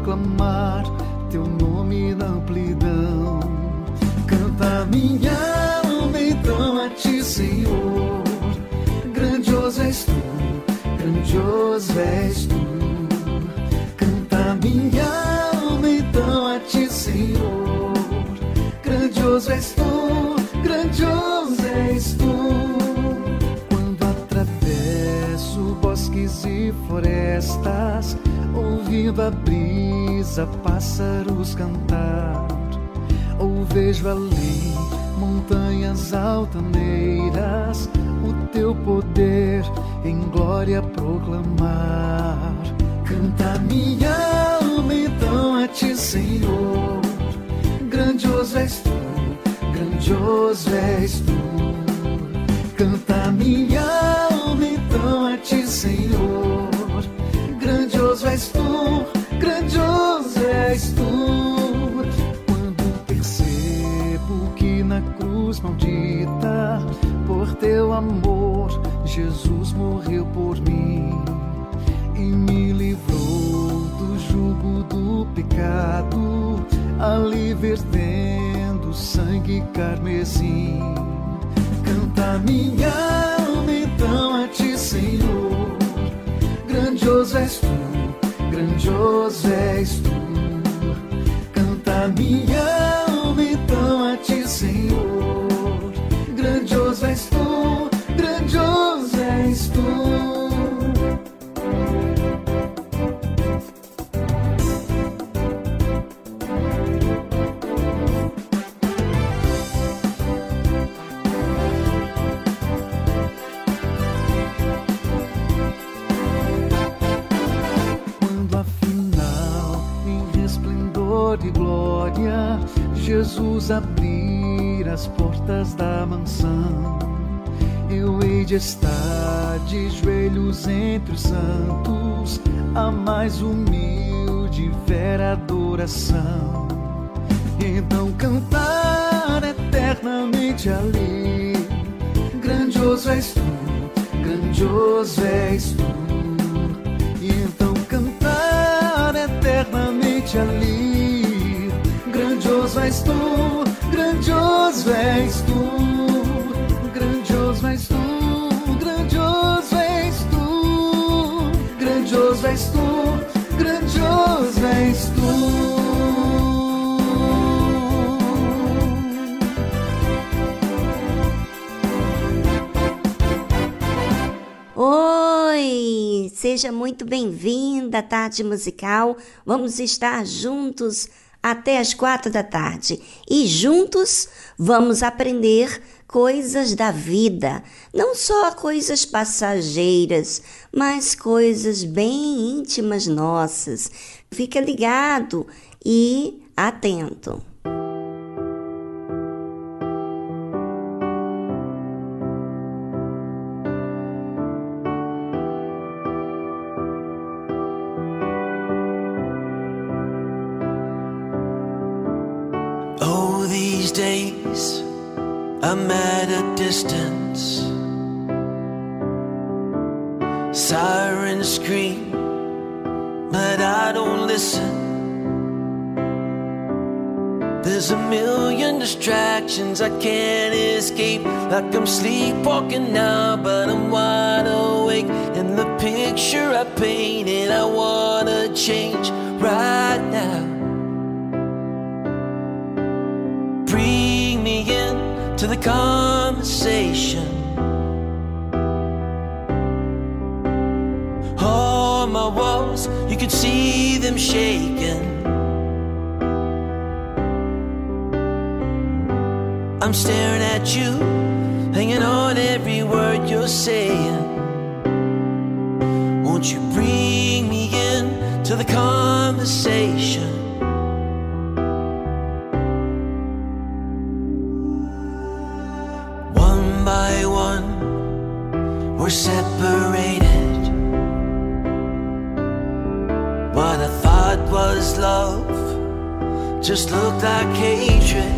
proclamar teu nome na amplidão. Canta minha alma então a ti, Senhor. Grandioso és tu, grandioso és tu. Canta minha alma então a ti, Senhor. Grandioso és tu, grandioso és tu. Quando atravesso bosques e florestas, ouvindo abrir casa pássaros cantar, ou vejo além montanhas altaneiras, o teu poder em glória proclamar. Canta minha alma então a ti, Senhor. Grandioso és tu, grandioso és tu. Canta minha alma então a ti, Senhor cruz maldita. Por teu amor, Jesus morreu por mim e me livrou do jugo do pecado, ali vertendo sangue carmesim. Canta minha alma então a ti, Senhor. Grandioso és tu, grandioso és tu. Canta minha alma glória, Jesus abrir as portas da mansão. Eu hei de estar de joelhos entre os santos, a mais humilde vera adoração. Então cantar eternamente ali, grandioso és tu, grandioso és tu. E então cantar eternamente ali grandioso és tu, grandioso és tu, grandioso és tu, grandioso és tu, grandioso és tu, grandioso és tu. Oi, seja muito bem-vinda à tarde musical. Vamos estar juntos até as quatro da tarde e juntos vamos aprender coisas da vida, não só coisas passageiras, mas coisas bem íntimas nossas. Fica ligado e atento. These days, I'm at a distance. Sirens scream, but I don't listen. There's a million distractions I can't escape. Like I'm sleepwalking now, but I'm wide awake. And the picture I painted, I wanna change right now. to the conversation. Oh, my walls, you could see them shaking. I'm staring at you, hanging on every word you're saying. Won't you bring me in to the conversation? Just looked like hatred.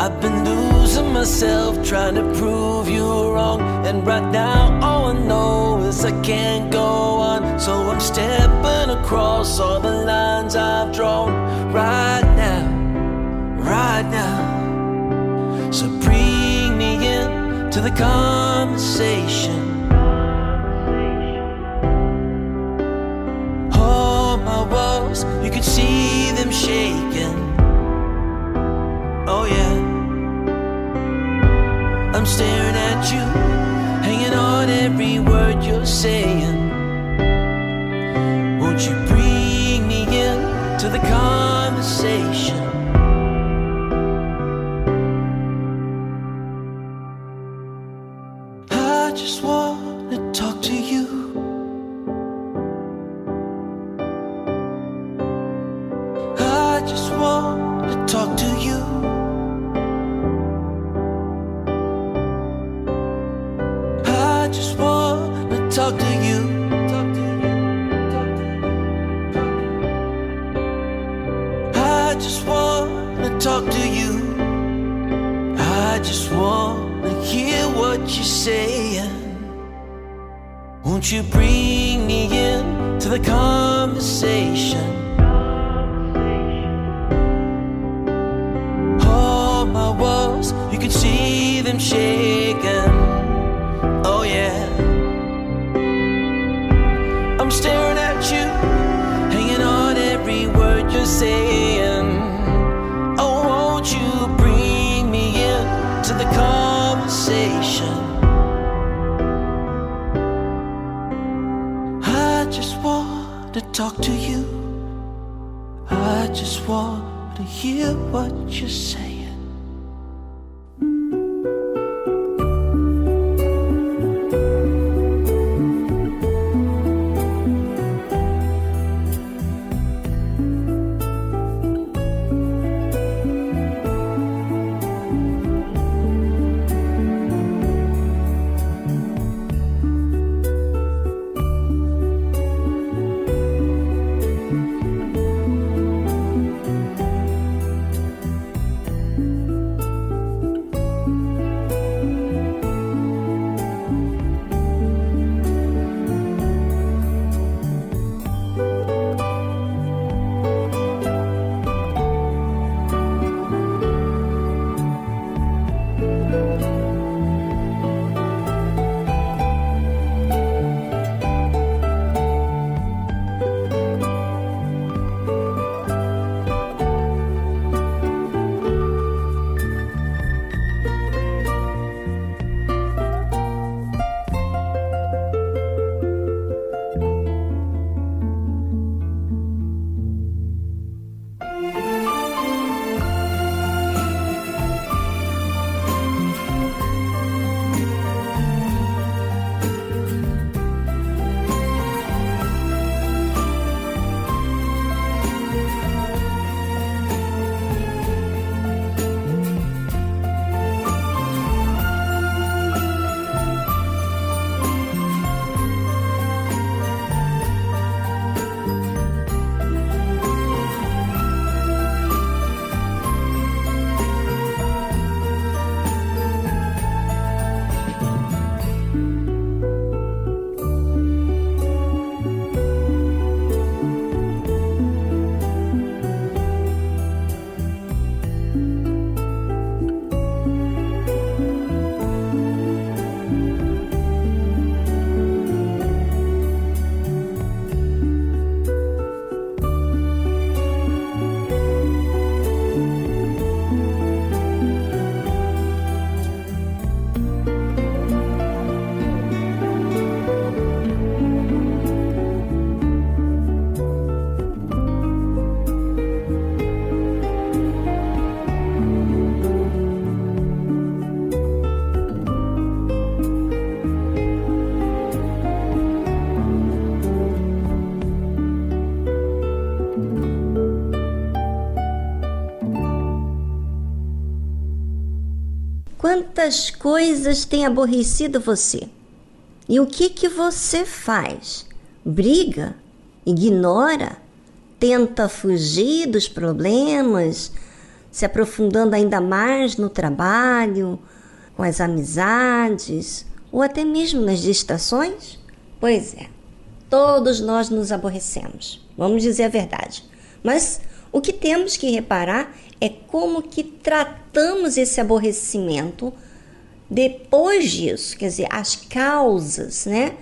I've been losing myself trying to prove you wrong. And right now, all I know is I can't go on. So I'm stepping across all the lines I've drawn right now, right now. So bring me in to the conversation. Shaking. Oh yeah. I'm staring at you, hanging on every word you're saying. Quantas coisas têm aborrecido você? E o que que você faz? Briga? Ignora? Tenta fugir dos problemas, se aprofundando ainda mais no trabalho, com as amizades ou até mesmo nas distrações? Pois é, todos nós nos aborrecemos, vamos dizer a verdade. Mas o que temos que reparar é como que tratamos esse aborrecimento depois disso, quer dizer, as causas, né?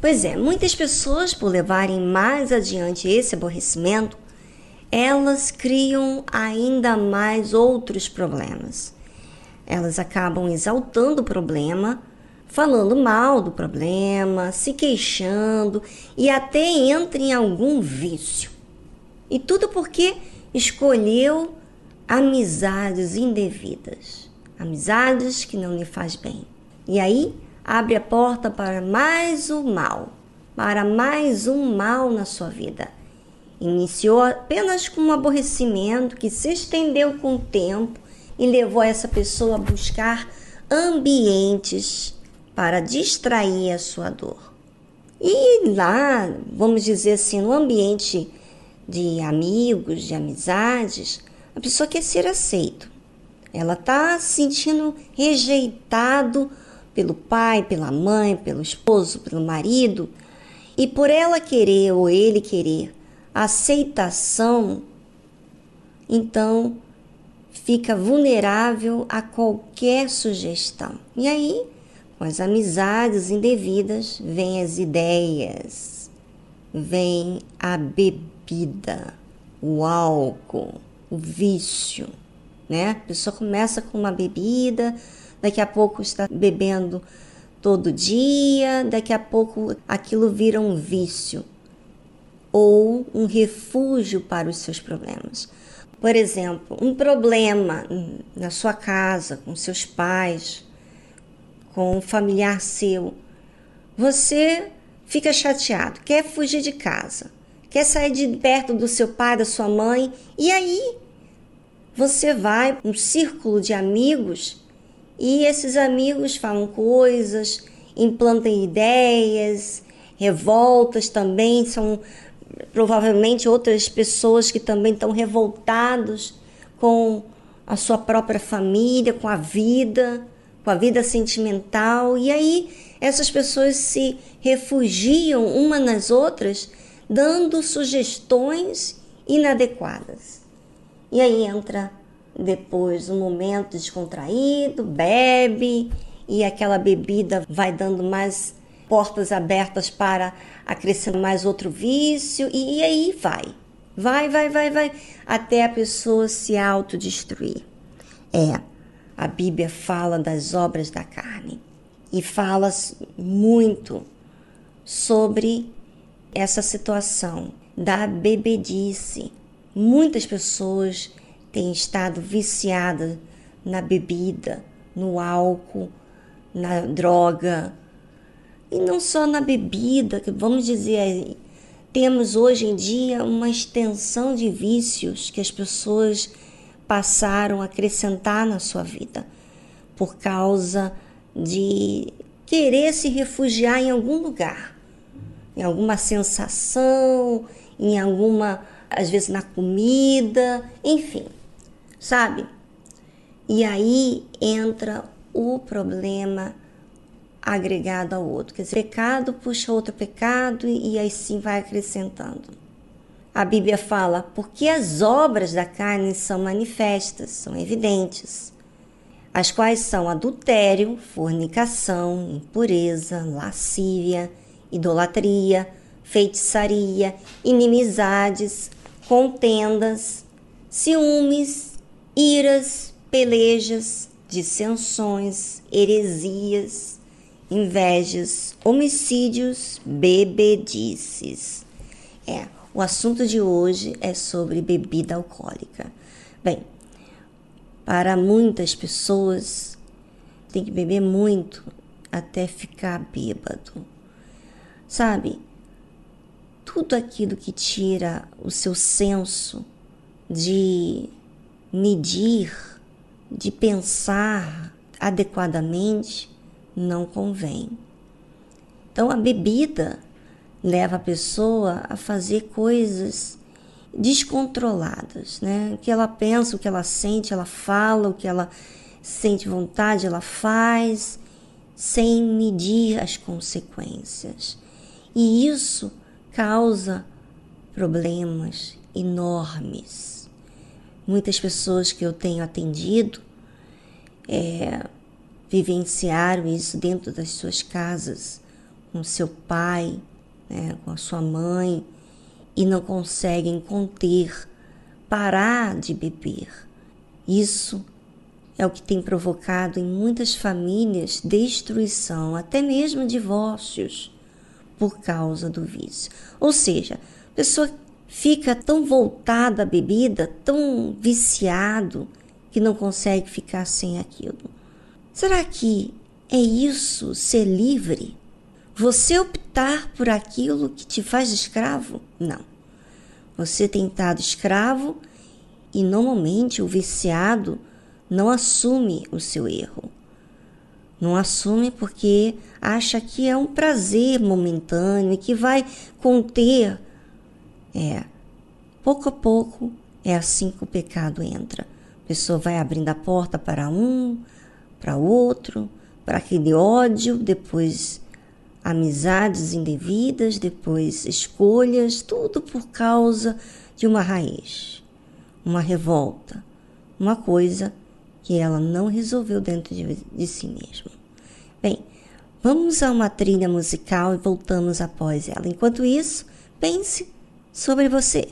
Pois é, muitas pessoas, por levarem mais adiante esse aborrecimento, elas criam ainda mais outros problemas. Elas acabam exaltando o problema, falando mal do problema, se queixando e até entram em algum vício. E tudo porque escolheu amizades indevidas, amizades que não lhe faz bem. E aí abre a porta para mais um mal, para mais um mal na sua vida. Iniciou apenas com um aborrecimento que se estendeu com o tempo e levou essa pessoa a buscar ambientes para distrair a sua dor. E lá, vamos dizer assim, no ambiente de amigos, de amizades, a pessoa quer ser aceito. Ela está se sentindo rejeitado pelo pai, pela mãe, pelo esposo, pelo marido, e por ela querer ou ele querer aceitação, então fica vulnerável a qualquer sugestão. E aí, com as amizades indevidas, vêm as ideias, vem a bebida bebida, o álcool, o vício, né? A pessoa começa com uma bebida, daqui a pouco está bebendo todo dia, daqui a pouco aquilo vira um vício ou um refúgio para os seus problemas. Por exemplo, um problema na sua casa, com seus pais, com um familiar seu, você fica chateado, quer fugir de casa quer sair de perto do seu pai, da sua mãe, e aí você vai um círculo de amigos e esses amigos falam coisas, implantam ideias, revoltas também, são provavelmente outras pessoas que também estão revoltados com a sua própria família, com a vida, com a vida sentimental, e aí essas pessoas se refugiam uma nas outras dando sugestões inadequadas. E aí entra depois um momento descontraído, bebe e aquela bebida vai dando mais portas abertas para acrescentar mais outro vício e, e aí vai. Vai, vai, vai, vai, até a pessoa se autodestruir. É, a Bíblia fala das obras da carne e fala muito sobre essa situação da bebedice. Muitas pessoas têm estado viciadas na bebida, no álcool, na droga. E não só na bebida, que vamos dizer, temos hoje em dia uma extensão de vícios que as pessoas passaram a acrescentar na sua vida por causa de querer se refugiar em algum lugar em alguma sensação, em alguma, às vezes na comida, enfim, sabe? E aí entra o problema agregado ao outro. Quer dizer, pecado puxa outro pecado e, e aí sim vai acrescentando. A Bíblia fala, porque as obras da carne são manifestas, são evidentes, as quais são adultério, fornicação, impureza, lascívia, idolatria, feitiçaria, inimizades, contendas, ciúmes, iras, pelejas, dissensões, heresias, invejas, homicídios, bebedices. É, o assunto de hoje é sobre bebida alcoólica. Bem, para muitas pessoas tem que beber muito até ficar bêbado. Sabe? Tudo aquilo que tira o seu senso de medir de pensar adequadamente não convém. Então a bebida leva a pessoa a fazer coisas descontroladas, né? O que ela pensa, o que ela sente, ela fala, o que ela sente vontade, ela faz, sem medir as consequências. E isso causa problemas enormes. Muitas pessoas que eu tenho atendido é, vivenciaram isso dentro das suas casas, com seu pai, né, com a sua mãe, e não conseguem conter, parar de beber. Isso é o que tem provocado em muitas famílias destruição, até mesmo divórcios, por causa do vício. Ou seja, a pessoa fica tão voltada à bebida, tão viciado, que não consegue ficar sem aquilo. Será que é isso ser livre? Você optar por aquilo que te faz escravo? Não. Você tem estado escravo e normalmente o viciado não assume o seu erro. Não assume porque acha que é um prazer momentâneo e que vai conter. É, pouco a pouco é assim que o pecado entra. A pessoa vai abrindo a porta para um, para outro, para aquele ódio, depois amizades indevidas, depois escolhas, tudo por causa de uma raiz, uma revolta, uma coisa que ela não resolveu dentro de, de si mesma. Bem, vamos a uma trilha musical e voltamos após ela. Enquanto isso, pense sobre você.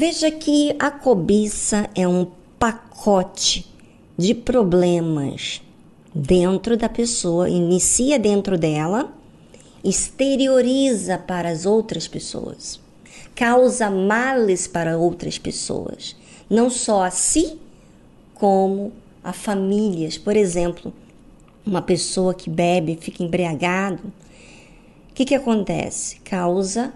Veja que a cobiça é um pacote de problemas dentro da pessoa, inicia dentro dela, exterioriza para as outras pessoas, causa males para outras pessoas, não só a si, como a famílias. Por exemplo, uma pessoa que bebe, fica embriagado, o que, que acontece? Causa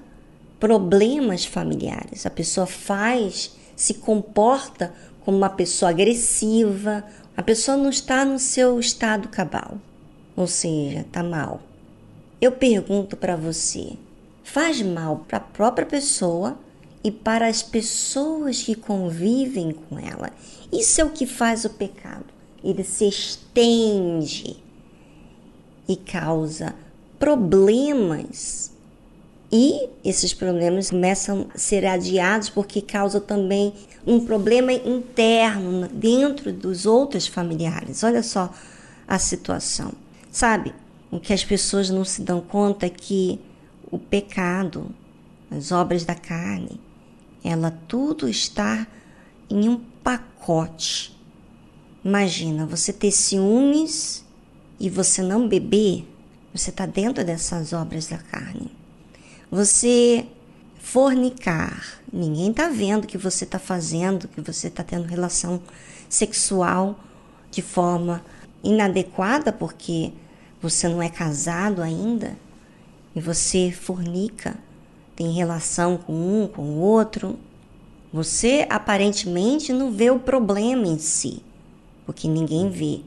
problemas familiares. A pessoa faz, se comporta como uma pessoa agressiva, a pessoa não está no seu estado cabal, ou seja, está mal. Eu pergunto para você: faz mal para a própria pessoa e para as pessoas que convivem com ela? Isso é o que faz o pecado. Ele se estende e causa problemas e esses problemas começam a ser adiados porque causa também um problema interno dentro dos outros familiares. Olha só a situação. Sabe, o que as pessoas não se dão conta é que o pecado, as obras da carne, ela tudo está em um pacote. Imagina você ter ciúmes e você não beber, você está dentro dessas obras da carne. Você fornicar, ninguém está vendo que você está fazendo, que você está tendo relação sexual de forma inadequada, porque você não é casado ainda e você fornica, tem relação com um, com o outro. Você aparentemente não vê o problema em si, porque ninguém vê.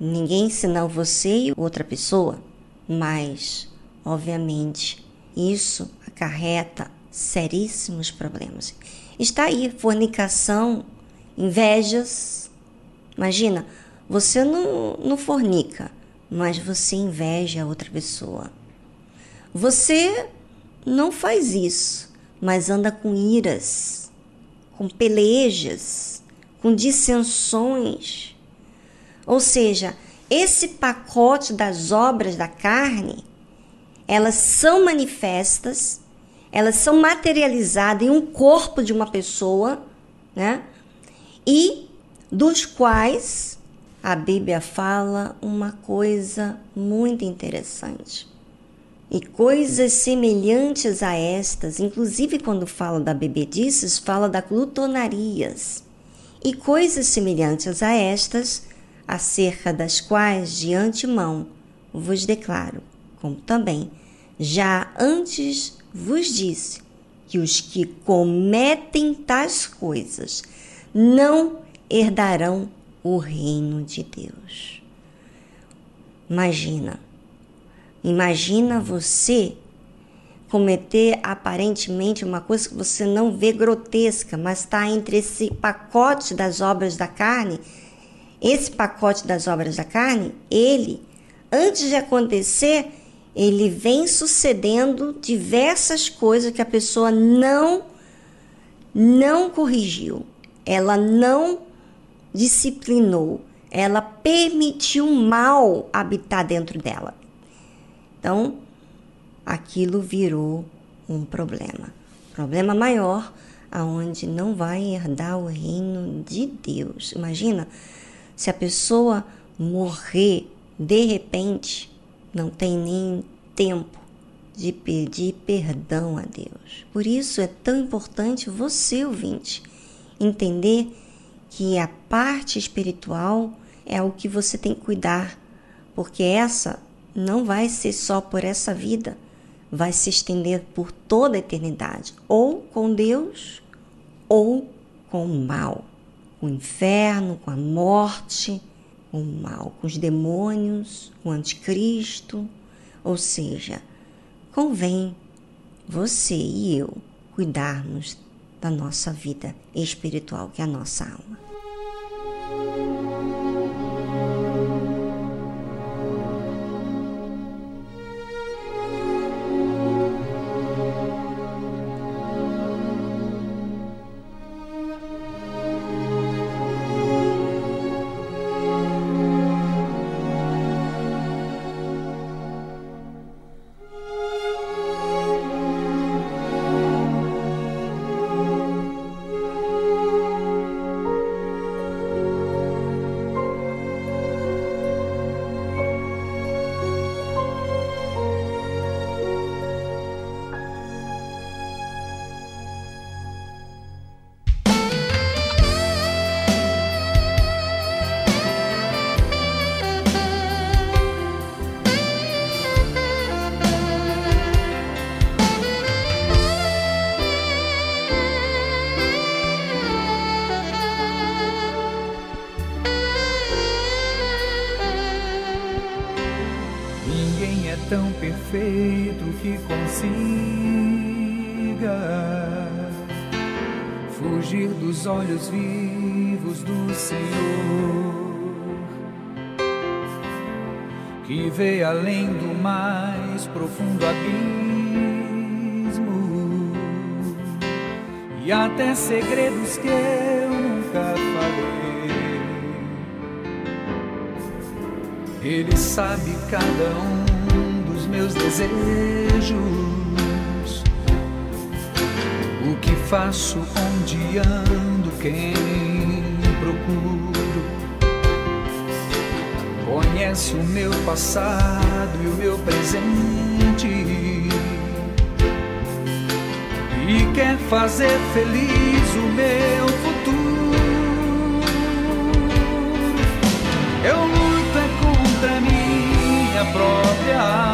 Ninguém senão você e outra pessoa, mas, obviamente, isso acarreta seríssimos problemas. Está aí fornicação, invejas. Imagina, você não, não fornica, mas você inveja a outra pessoa. Você não faz isso, mas anda com iras, com pelejas, com dissensões ou seja, esse pacote das obras da carne, elas são manifestas, elas são materializadas em um corpo de uma pessoa, né? E dos quais a Bíblia fala uma coisa muito interessante. E coisas semelhantes a estas, inclusive quando fala da bebedices, fala da glutonarias. E coisas semelhantes a estas acerca das quais de antemão vos declaro, como também. Já antes vos disse, que os que cometem tais coisas não herdarão o reino de Deus. Imagina, imagina você cometer aparentemente uma coisa que você não vê grotesca, mas está entre esse pacote das obras da carne. Esse pacote das obras da carne, ele, antes de acontecer, ele vem sucedendo diversas coisas que a pessoa não não corrigiu, ela não disciplinou, ela permitiu mal habitar dentro dela. Então, aquilo virou um problema. Problema maior, aonde não vai herdar o reino de Deus. Imagina, se a pessoa morrer de repente, não tem nem tempo de pedir perdão a Deus. Por isso é tão importante você, ouvinte, entender que a parte espiritual é o que você tem que cuidar, porque essa não vai ser só por essa vida, vai se estender por toda a eternidade, ou com Deus ou com o mal com o inferno, com a morte, o mal, com os demônios, o anticristo. Ou seja, convém você e eu cuidarmos da nossa vida espiritual, que é a nossa alma. Olhos vivos do Senhor, que vê além do mais profundo abismo e até segredos que eu nunca falei. Ele sabe cada um dos meus desejos faço, onde ando, quem procuro. conhece o meu passado e o meu presente e quer fazer feliz o meu futuro. Eu luto é contra minha própria alma,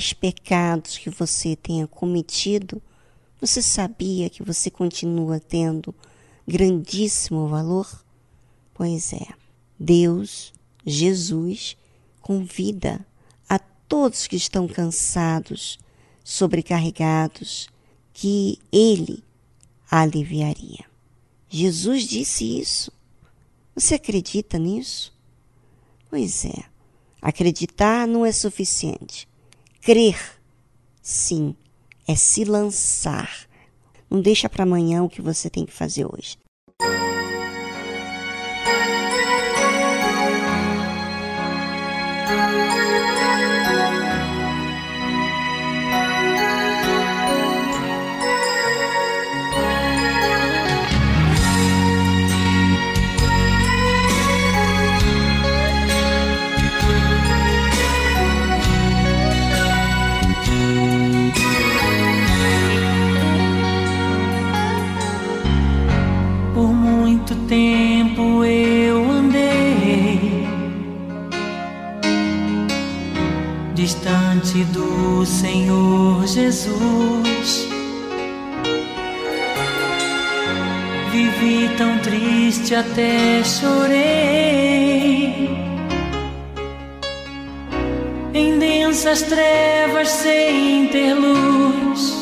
mais pecados que você tenha cometido, você sabia que você continua tendo grandíssimo valor? Pois é, Deus, Jesus, convida a todos que estão cansados, sobrecarregados, que Ele aliviaria. Jesus disse isso. Você acredita nisso? Pois é. Acreditar não é suficiente. Crer, sim, é se lançar. Não deixa para amanhã o que você tem que fazer hoje. Tempo eu andei distante do Senhor Jesus. Vivi tão triste até chorei. Em densas trevas sem ter luz.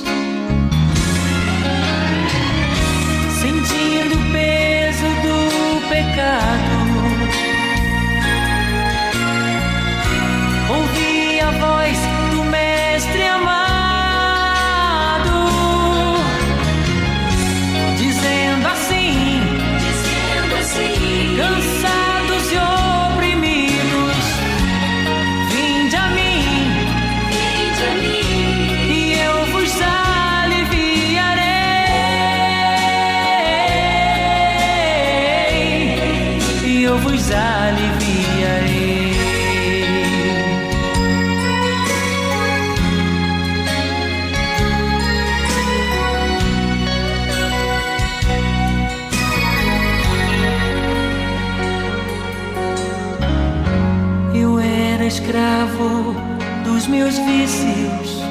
Escravo dos meus vícios.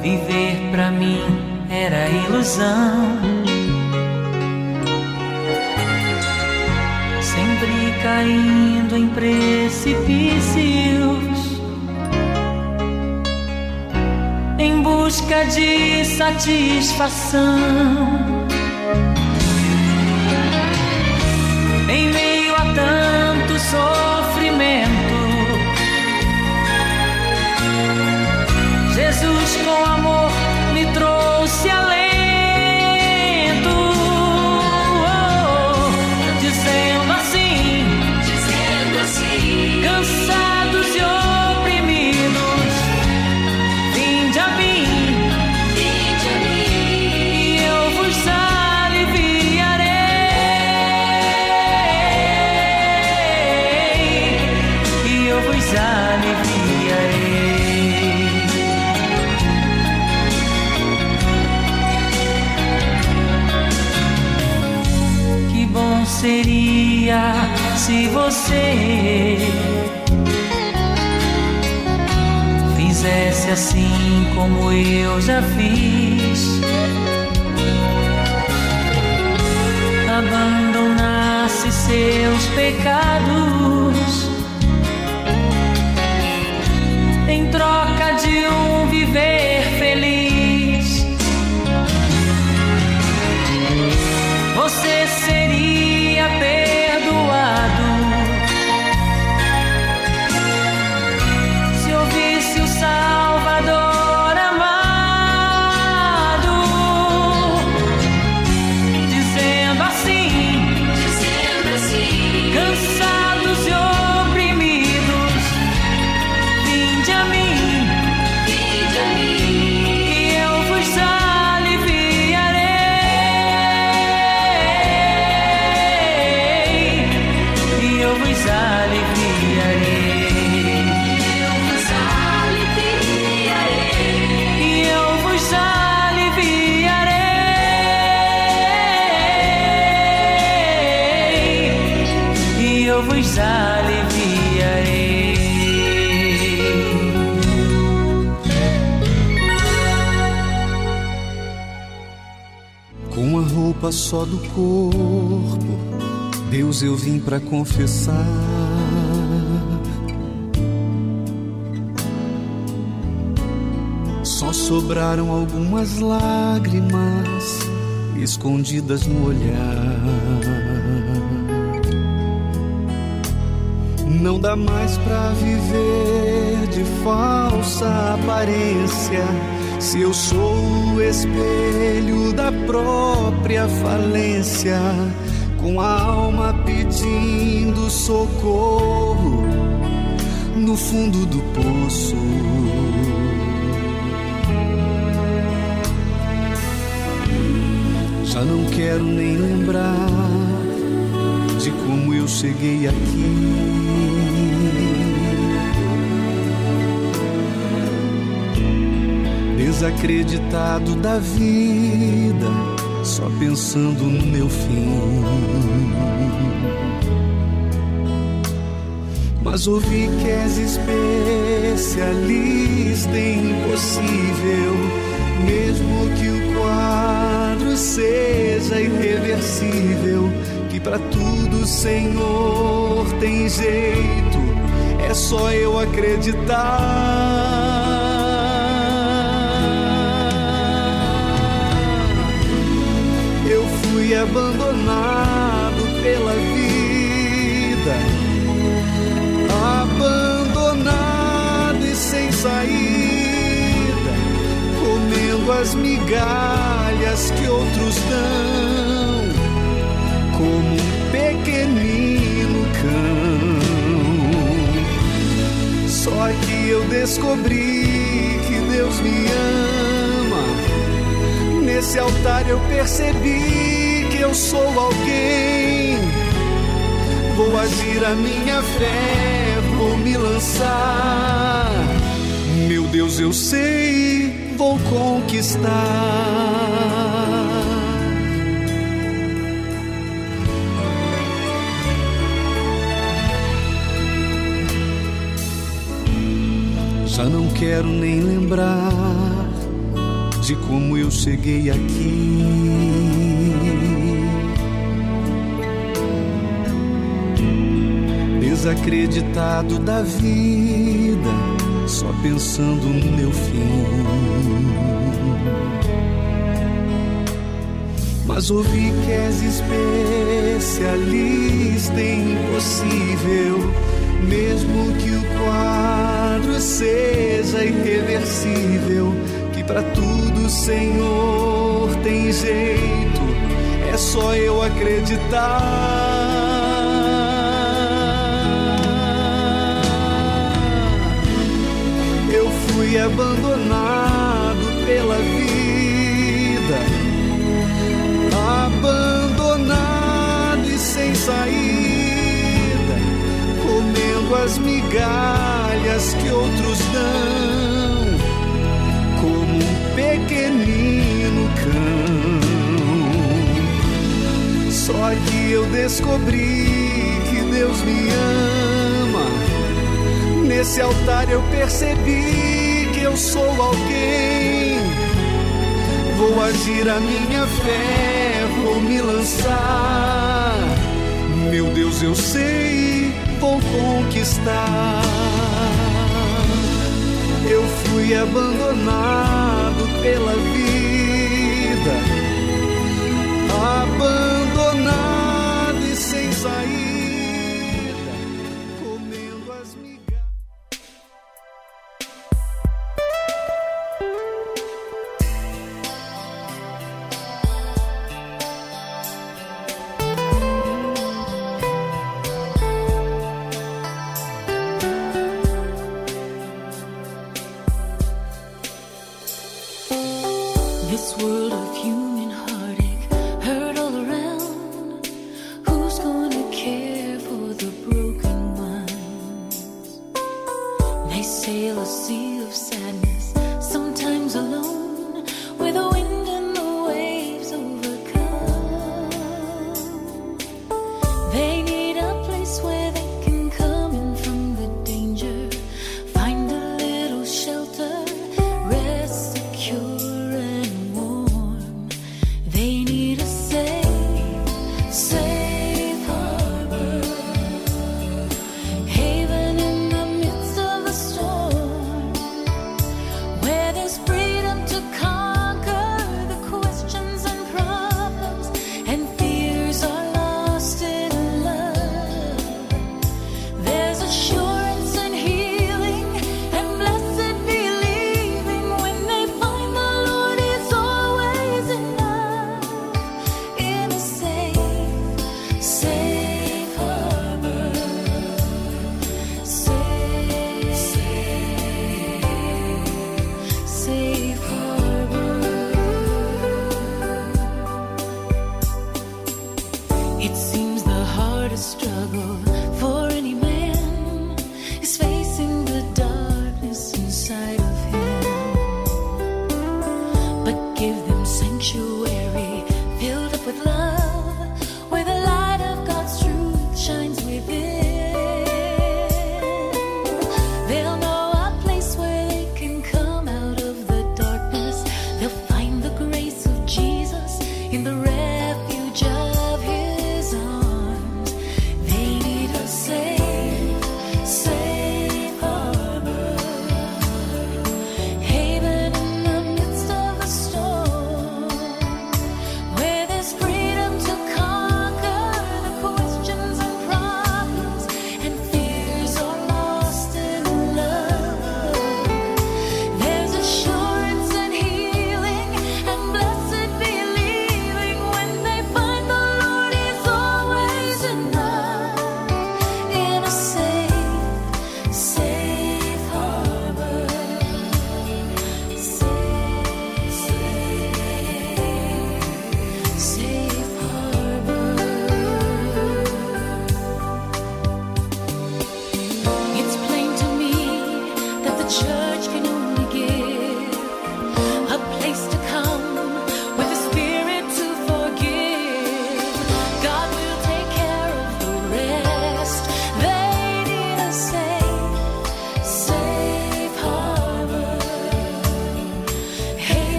Viver pra mim era ilusão. Sempre caindo em precipícios. Em busca de satisfação. sofrimento. Jesus, com amor, me trouxe além. Pra confessar. Só sobraram algumas lágrimas escondidas no olhar. Não dá mais pra viver de falsa aparência. Se eu sou o espelho da própria falência, com a alma pedindo socorro no fundo do poço. Já não quero nem lembrar de como eu cheguei aqui. Desacreditado da vida, só pensando no meu fim. Mas ouvi que és especialista em impossível, mesmo que o quadro seja irreversível, que pra tudo, Senhor, tem jeito, é só eu acreditar. Eu fui abandonado pela vida saída, comendo as migalhas que outros dão, como um pequenino cão. Só que eu descobri que Deus me ama. Nesse altar eu percebi que eu sou alguém. Vou agir a minha fé, vou me lançar. Meu Deus, eu sei, vou conquistar. Já não quero nem lembrar de como eu cheguei aqui. Desacreditado da vida, só pensando no meu fim. Mas ouvi que és especialista em impossível, mesmo que o quadro seja irreversível, que pra tudo, Senhor, tem jeito, é só eu acreditar. abandonado pela vida, abandonado e sem saída, comendo as migalhas que outros dão, como um pequenino cão. Só que eu descobri que Deus me ama. Nesse altar eu percebi eu sou alguém. Vou agir a minha fé, vou me lançar. Meu Deus, eu sei, vou conquistar. Eu fui abandonado pela vida. Abandonado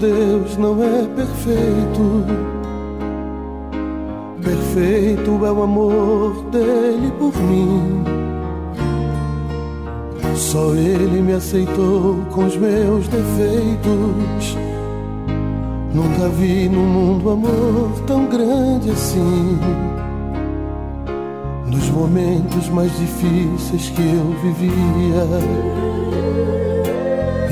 Deus não é perfeito. Perfeito é o amor dele por mim. Só ele me aceitou com os meus defeitos. Nunca vi no mundo amor tão grande assim. Nos momentos mais difíceis que eu vivia,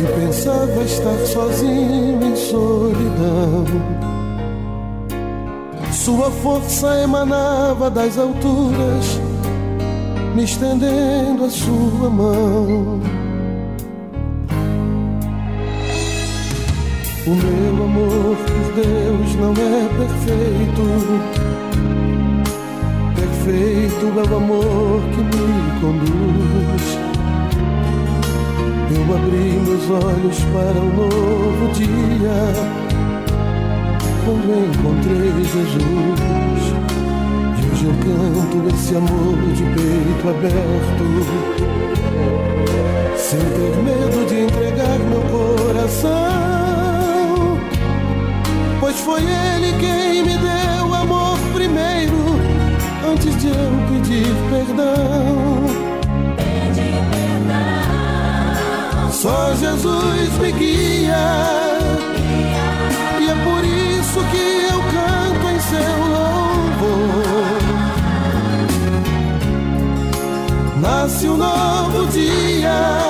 eu pensava estar sozinho em solidão. Sua força emanava das alturas, me estendendo a sua mão. O meu amor por Deus não é perfeito. Perfeito é o amor que me conduz. Abri meus olhos para um novo dia quando encontrei Jesus. E hoje eu canto esse amor de peito aberto, sem ter medo de entregar meu coração pois foi Ele quem me deu amor primeiro, antes de eu pedir perdão. Só Jesus me guia, e é por isso que eu canto em seu louvor. Nasce um novo dia,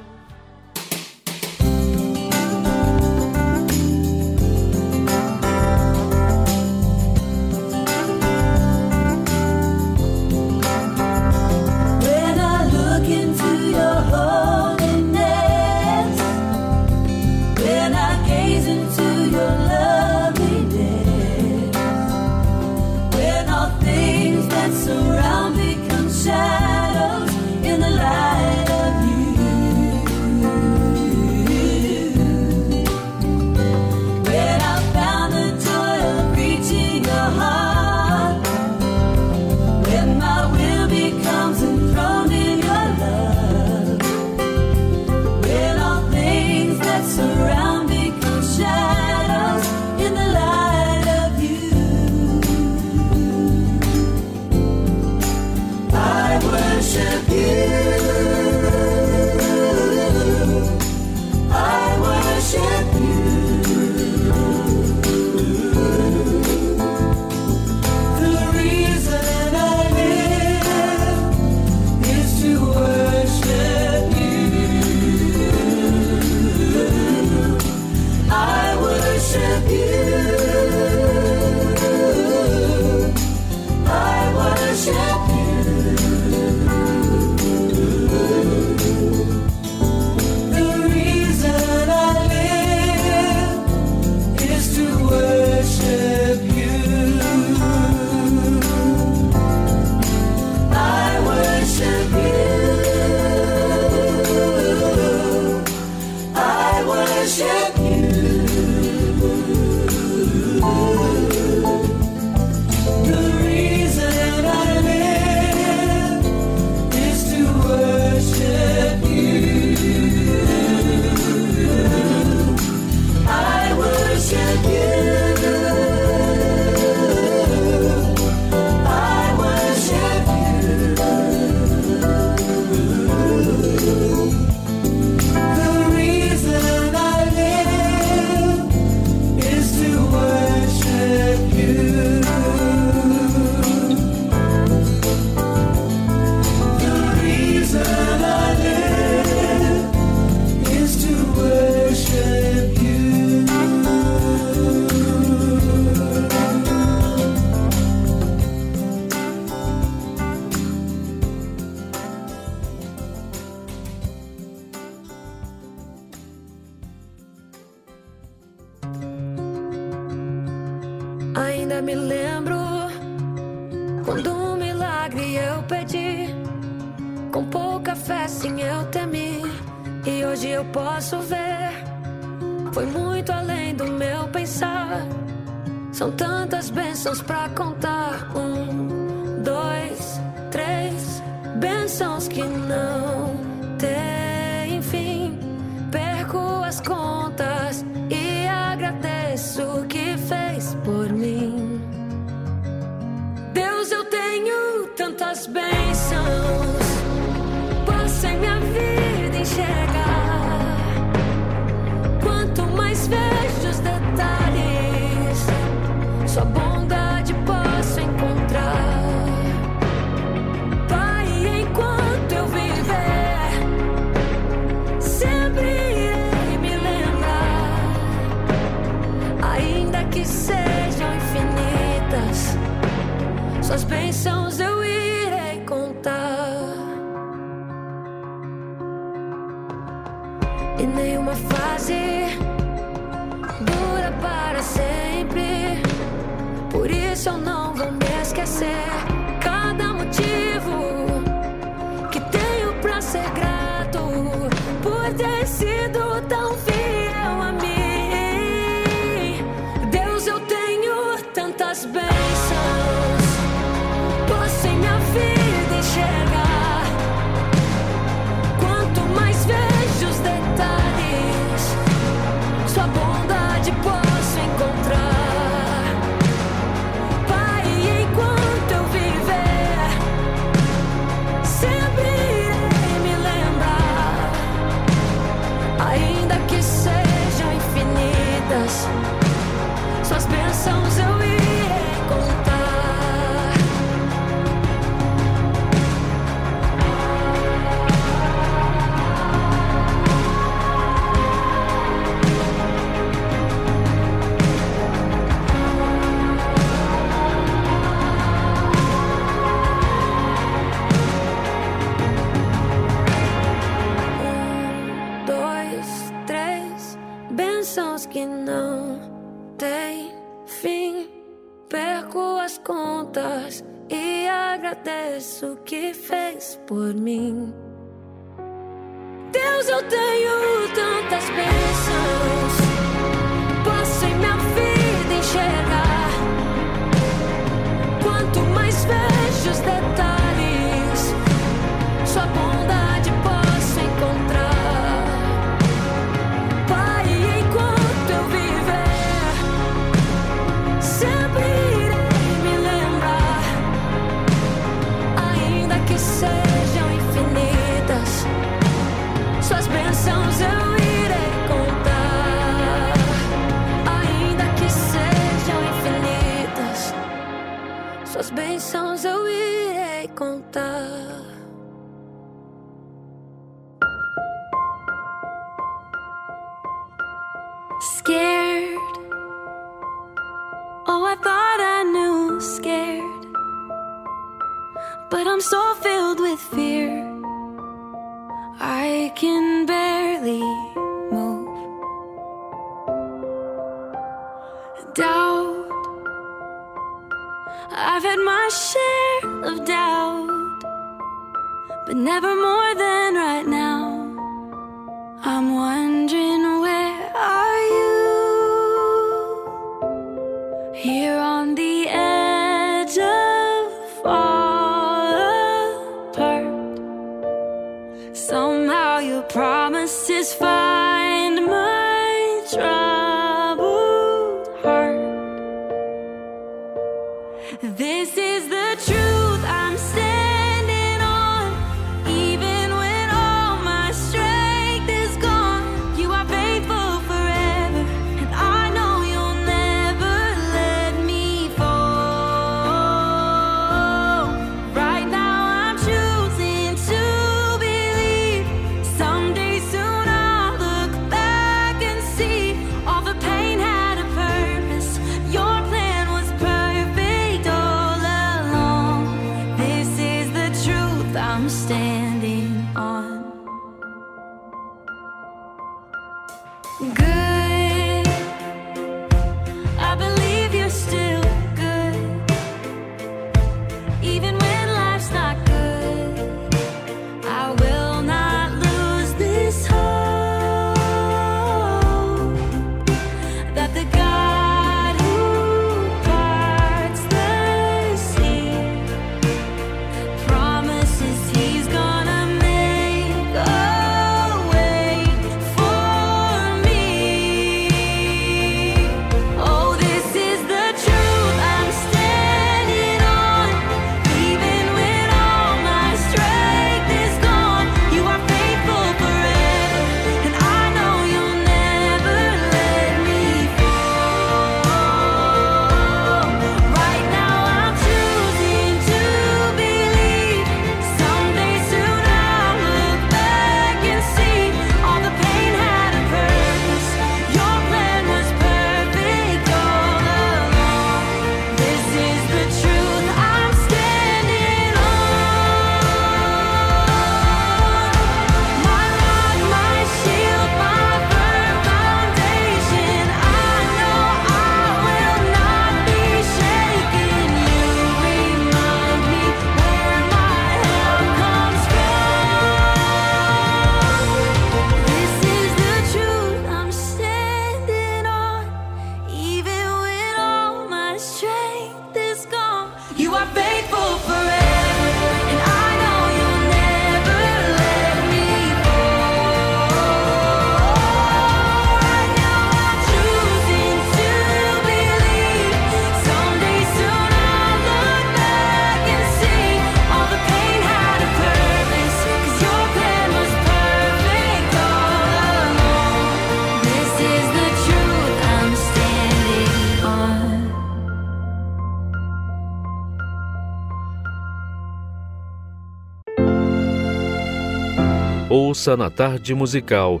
Ouça na tarde musical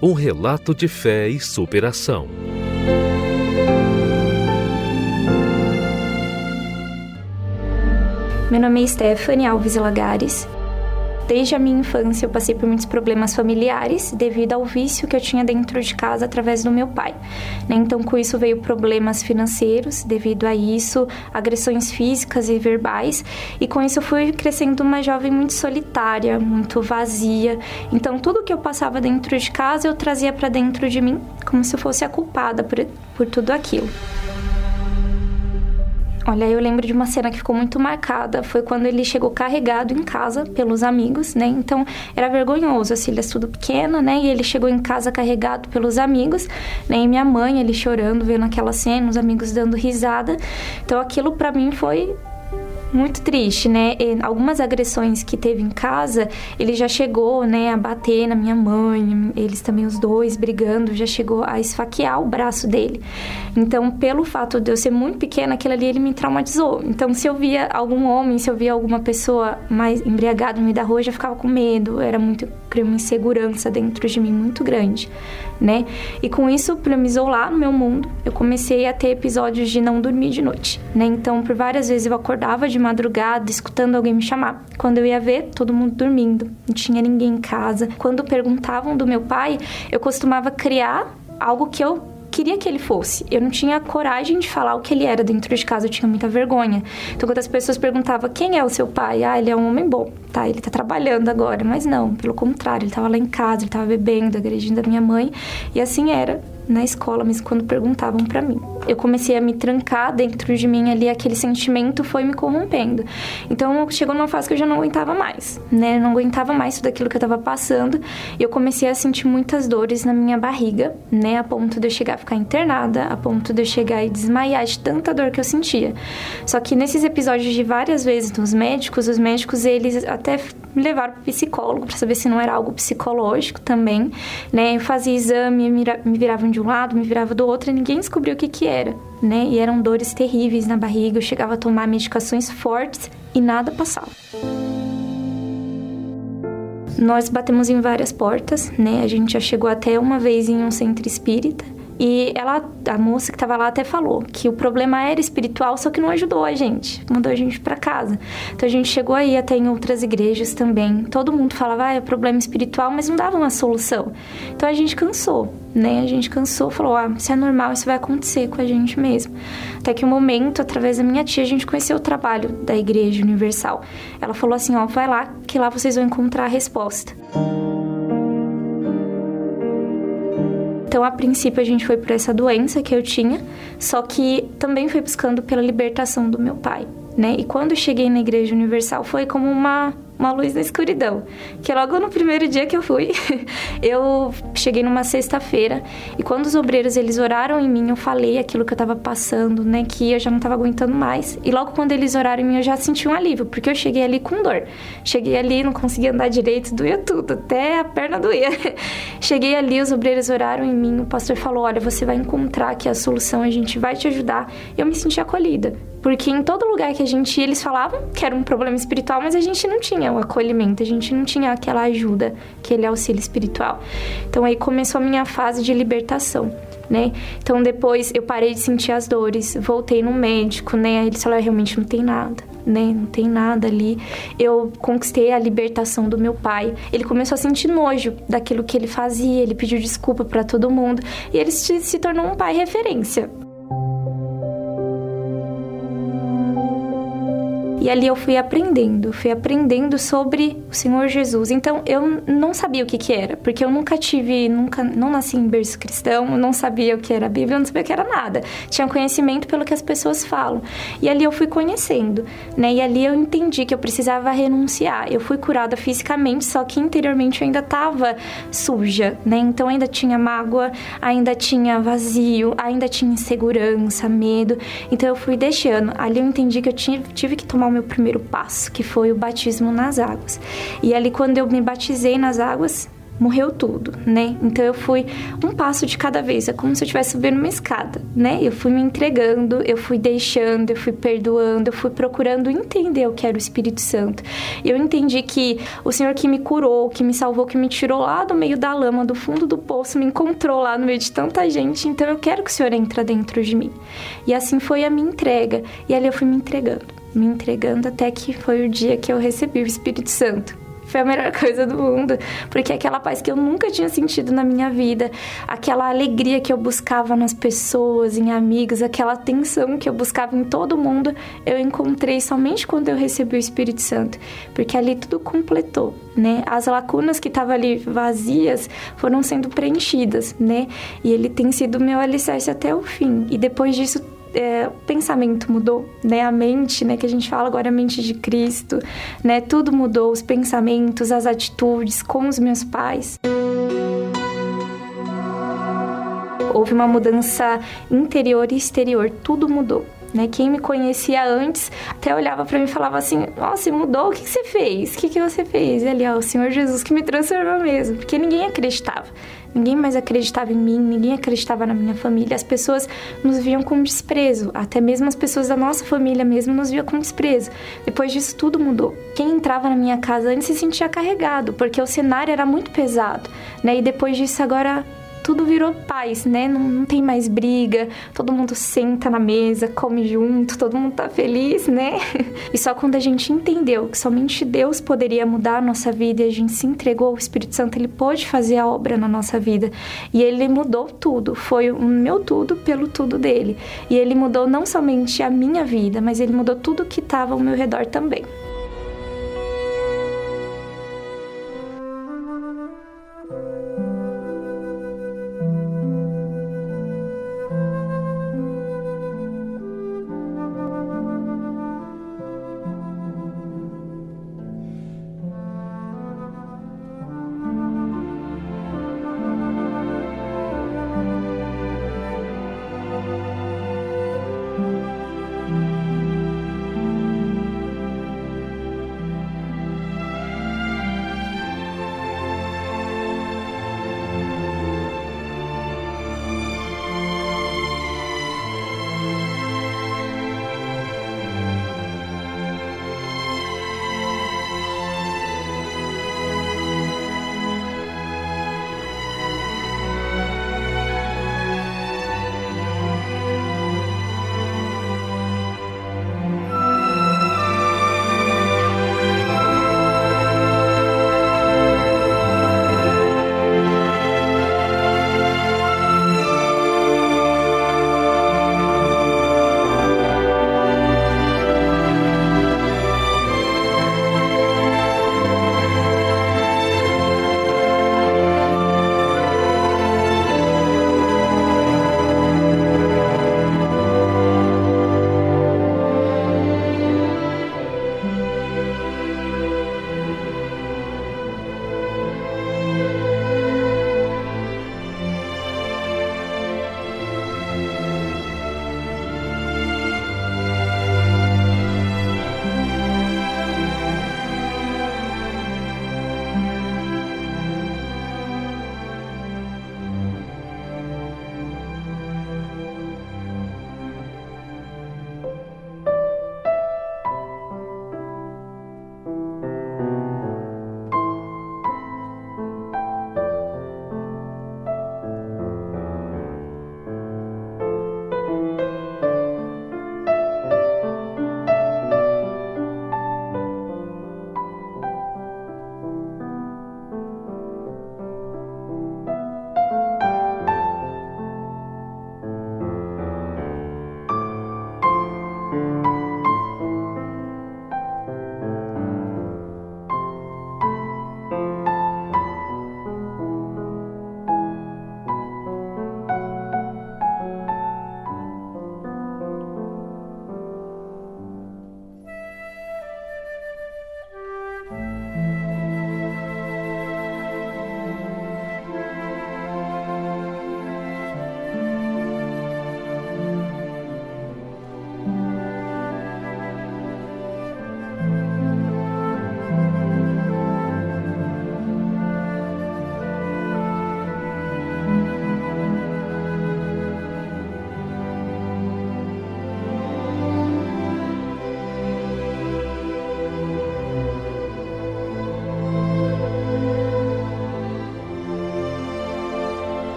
um relato de fé e superação. Meu nome é Stephanie Alves Lagares. Desde a minha infância eu passei por muitos problemas familiares devido ao vício que eu tinha dentro de casa através do meu pai. Né? Então, com isso veio problemas financeiros, devido a isso, agressões físicas e verbais, e com isso eu fui crescendo uma jovem muito solitária, muito vazia. Então, tudo que eu passava dentro de casa eu trazia para dentro de mim, como se eu fosse a culpada por, por tudo aquilo. Olha, eu lembro de uma cena que ficou muito marcada. Foi quando ele chegou carregado em casa pelos amigos, né? Então era vergonhoso, assim, ele é tudo pequena, né? E ele chegou em casa carregado pelos amigos, né? E minha mãe, ele chorando, vendo aquela cena, os amigos dando risada. Então aquilo para mim foi muito triste, né? E algumas agressões que teve em casa, ele já chegou, né, a bater na minha mãe, eles também os dois brigando, já chegou a esfaquear o braço dele. Então, pelo fato de eu ser muito pequena, aquilo ali ele me traumatizou. Então, se eu via algum homem, se eu via alguma pessoa mais embriagada no meio da rua, eu já ficava com medo, era muito criei uma insegurança dentro de mim muito grande, né? E com isso, para me isolar no meu mundo, eu comecei a ter episódios de não dormir de noite, né? Então, por várias vezes eu acordava de madrugada, escutando alguém me chamar. Quando eu ia ver, todo mundo dormindo, não tinha ninguém em casa. Quando perguntavam do meu pai, eu costumava criar algo que eu queria que ele fosse. Eu não tinha coragem de falar o que ele era dentro de casa, eu tinha muita vergonha. Então, quando as pessoas perguntavam quem é o seu pai, ah, ele é um homem bom, tá? Ele tá trabalhando agora. Mas não, pelo contrário, ele tava lá em casa, ele tava bebendo, agredindo a minha mãe. E assim era na escola, mas quando perguntavam para mim. Eu comecei a me trancar dentro de mim ali, aquele sentimento foi me corrompendo. Então chegou numa fase que eu já não aguentava mais, né? Eu não aguentava mais tudo aquilo que eu tava passando. E eu comecei a sentir muitas dores na minha barriga, né? A ponto de eu chegar a ficar internada, a ponto de eu chegar e desmaiar de tanta dor que eu sentia. Só que nesses episódios de várias vezes nos médicos, os médicos eles até me levaram pro psicólogo para saber se não era algo psicológico também, né? Eu fazia exame, me viravam de um lado, me virava do outro e ninguém descobriu o que que era, né? E eram dores terríveis na barriga, eu chegava a tomar medicações fortes e nada passava. Nós batemos em várias portas, né? A gente já chegou até uma vez em um centro espírita e ela, a moça que estava lá até falou que o problema era espiritual, só que não ajudou a gente, mandou a gente para casa. Então a gente chegou aí até em outras igrejas também. Todo mundo falava, ah, é problema espiritual, mas não dava uma solução. Então a gente cansou, né? A gente cansou, falou, ah, isso é normal, isso vai acontecer com a gente mesmo. Até que um momento, através da minha tia, a gente conheceu o trabalho da Igreja Universal. Ela falou assim, ó, vai lá, que lá vocês vão encontrar a resposta. Então, a princípio, a gente foi por essa doença que eu tinha, só que também foi buscando pela libertação do meu pai, né? E quando cheguei na Igreja Universal, foi como uma uma luz na escuridão. Que logo no primeiro dia que eu fui, eu cheguei numa sexta-feira e quando os obreiros eles oraram em mim, eu falei aquilo que eu tava passando, né, que eu já não tava aguentando mais. E logo quando eles oraram em mim, eu já senti um alívio, porque eu cheguei ali com dor. Cheguei ali, não conseguia andar direito, doía tudo, até a perna doía. cheguei ali, os obreiros oraram em mim, o pastor falou: "Olha, você vai encontrar aqui a solução, a gente vai te ajudar". Eu me senti acolhida. Porque em todo lugar que a gente ia, eles falavam que era um problema espiritual, mas a gente não tinha o acolhimento, a gente não tinha aquela ajuda, aquele auxílio espiritual. Então aí começou a minha fase de libertação. Né? Então depois eu parei de sentir as dores, voltei no médico, né? Aí eles falaram, realmente não tem nada, né? Não tem nada ali. Eu conquistei a libertação do meu pai. Ele começou a sentir nojo daquilo que ele fazia, ele pediu desculpa para todo mundo e ele se, se tornou um pai referência. E ali eu fui aprendendo, fui aprendendo sobre o Senhor Jesus. Então eu não sabia o que que era, porque eu nunca tive, nunca, não nasci em berço cristão, não sabia o que era a Bíblia, não sabia o que era nada. Tinha conhecimento pelo que as pessoas falam. E ali eu fui conhecendo, né? E ali eu entendi que eu precisava renunciar. Eu fui curada fisicamente, só que interiormente eu ainda estava suja, né? Então ainda tinha mágoa, ainda tinha vazio, ainda tinha insegurança, medo. Então eu fui deixando. Ali eu entendi que eu tive, tive que tomar meu primeiro passo, que foi o batismo nas águas. E ali, quando eu me batizei nas águas, morreu tudo, né? Então eu fui um passo de cada vez, é como se eu estivesse subindo uma escada, né? Eu fui me entregando, eu fui deixando, eu fui perdoando, eu fui procurando entender o que era o Espírito Santo. Eu entendi que o Senhor que me curou, que me salvou, que me tirou lá do meio da lama, do fundo do poço, me encontrou lá no meio de tanta gente, então eu quero que o Senhor entre dentro de mim. E assim foi a minha entrega, e ali eu fui me entregando me entregando até que foi o dia que eu recebi o Espírito Santo. Foi a melhor coisa do mundo, porque aquela paz que eu nunca tinha sentido na minha vida, aquela alegria que eu buscava nas pessoas, em amigos, aquela atenção que eu buscava em todo mundo, eu encontrei somente quando eu recebi o Espírito Santo, porque ali tudo completou, né? As lacunas que estavam ali vazias foram sendo preenchidas, né? E ele tem sido meu alicerce até o fim. E depois disso é, o pensamento mudou, né? A mente, né? Que a gente fala agora, a mente de Cristo, né? Tudo mudou, os pensamentos, as atitudes com os meus pais. Houve uma mudança interior e exterior, tudo mudou. Né? Quem me conhecia antes até olhava para mim e falava assim: Nossa, mudou? O que, que você fez? O que, que você fez? E ali, ó, o Senhor Jesus que me transformou mesmo, porque ninguém acreditava. Ninguém mais acreditava em mim, ninguém acreditava na minha família. As pessoas nos viam com desprezo, até mesmo as pessoas da nossa família mesmo nos viam com desprezo. Depois disso tudo mudou. Quem entrava na minha casa antes se sentia carregado, porque o cenário era muito pesado, né? E depois disso agora tudo virou paz, né? Não, não tem mais briga, todo mundo senta na mesa, come junto, todo mundo tá feliz, né? E só quando a gente entendeu que somente Deus poderia mudar a nossa vida e a gente se entregou ao Espírito Santo, ele pôde fazer a obra na nossa vida. E ele mudou tudo, foi o meu tudo pelo tudo dele. E ele mudou não somente a minha vida, mas ele mudou tudo que estava ao meu redor também.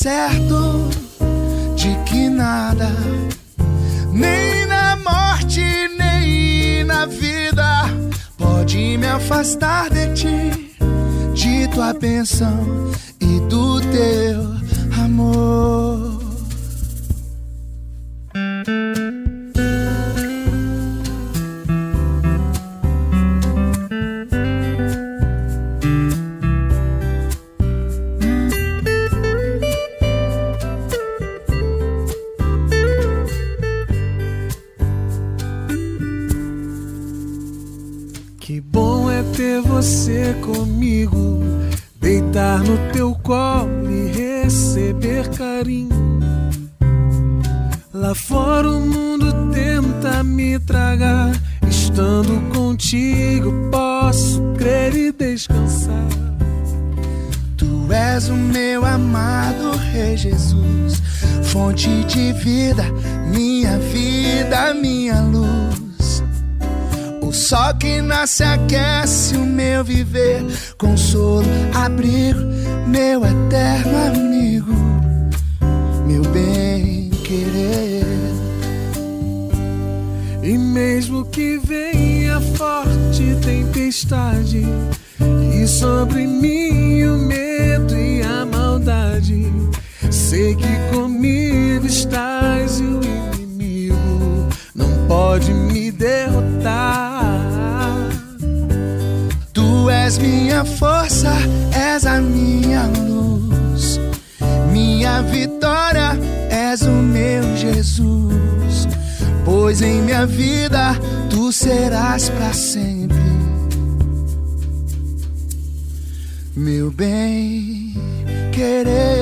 Certo bem querer.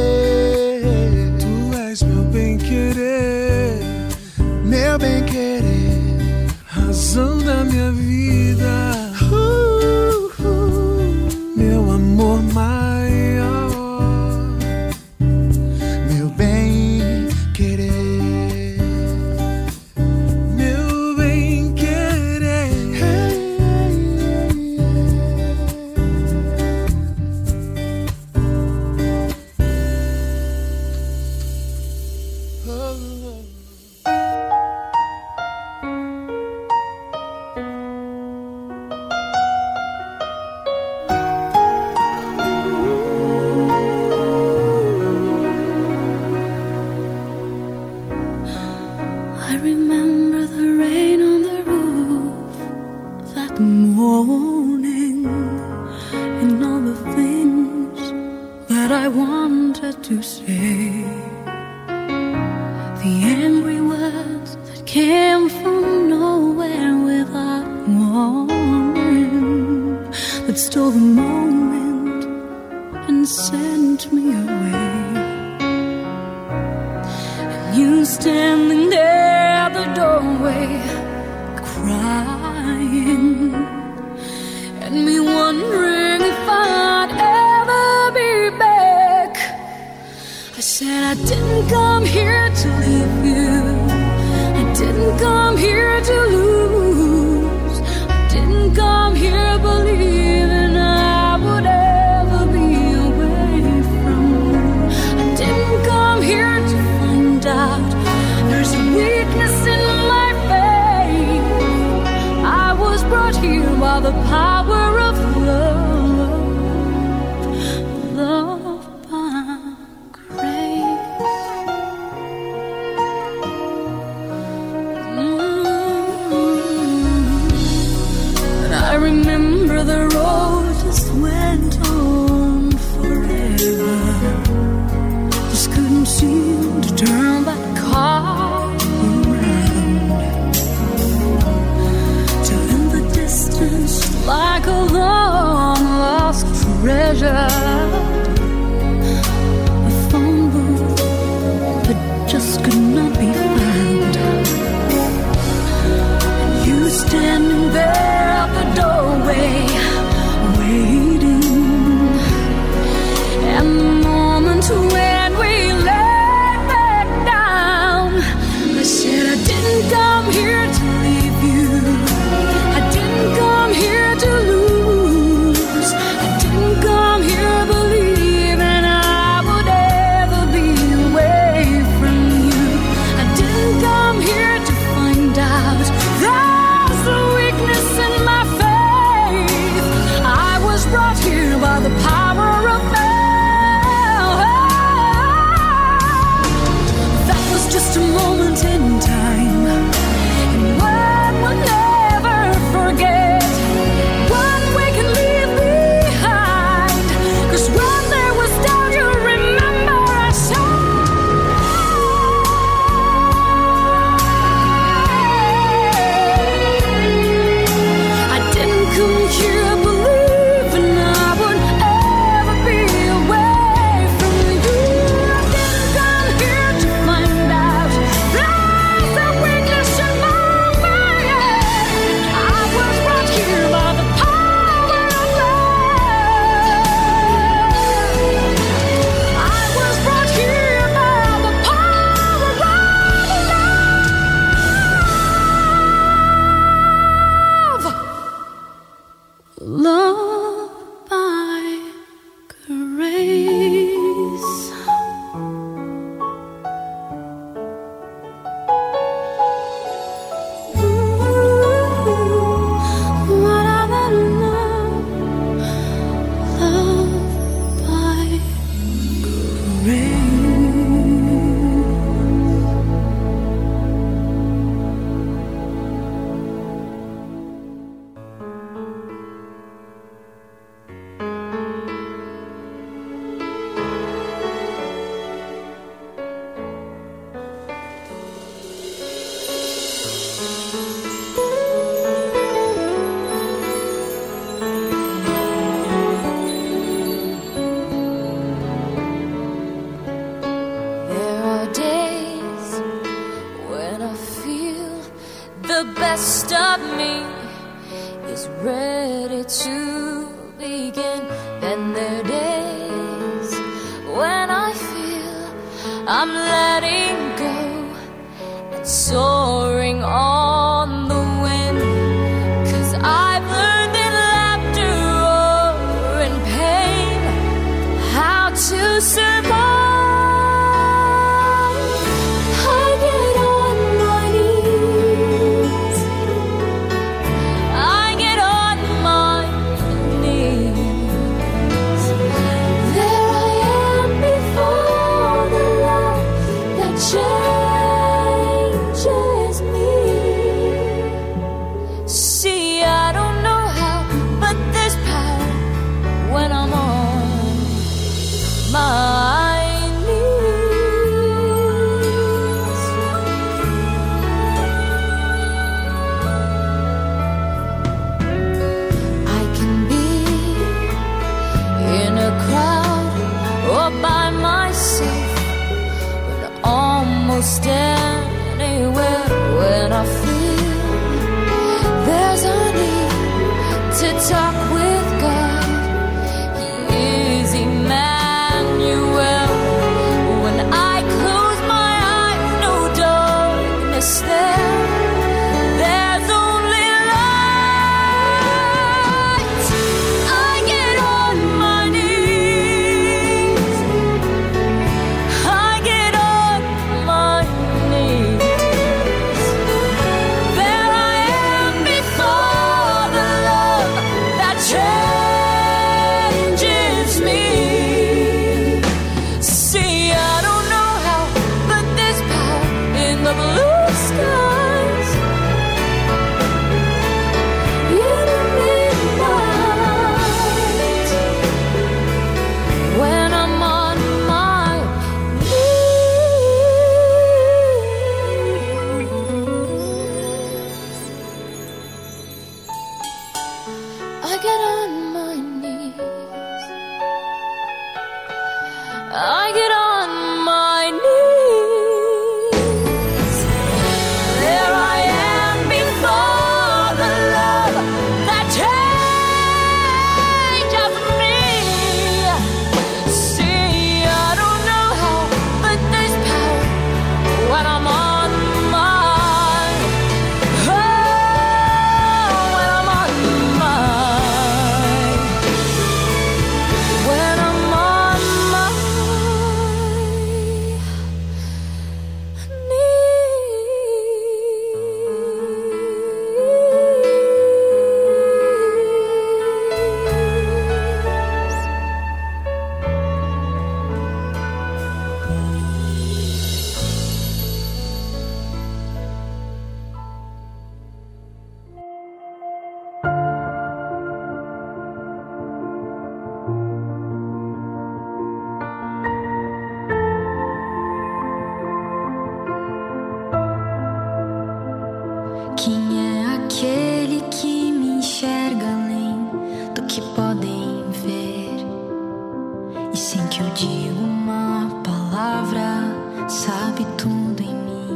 sabe tudo em mim.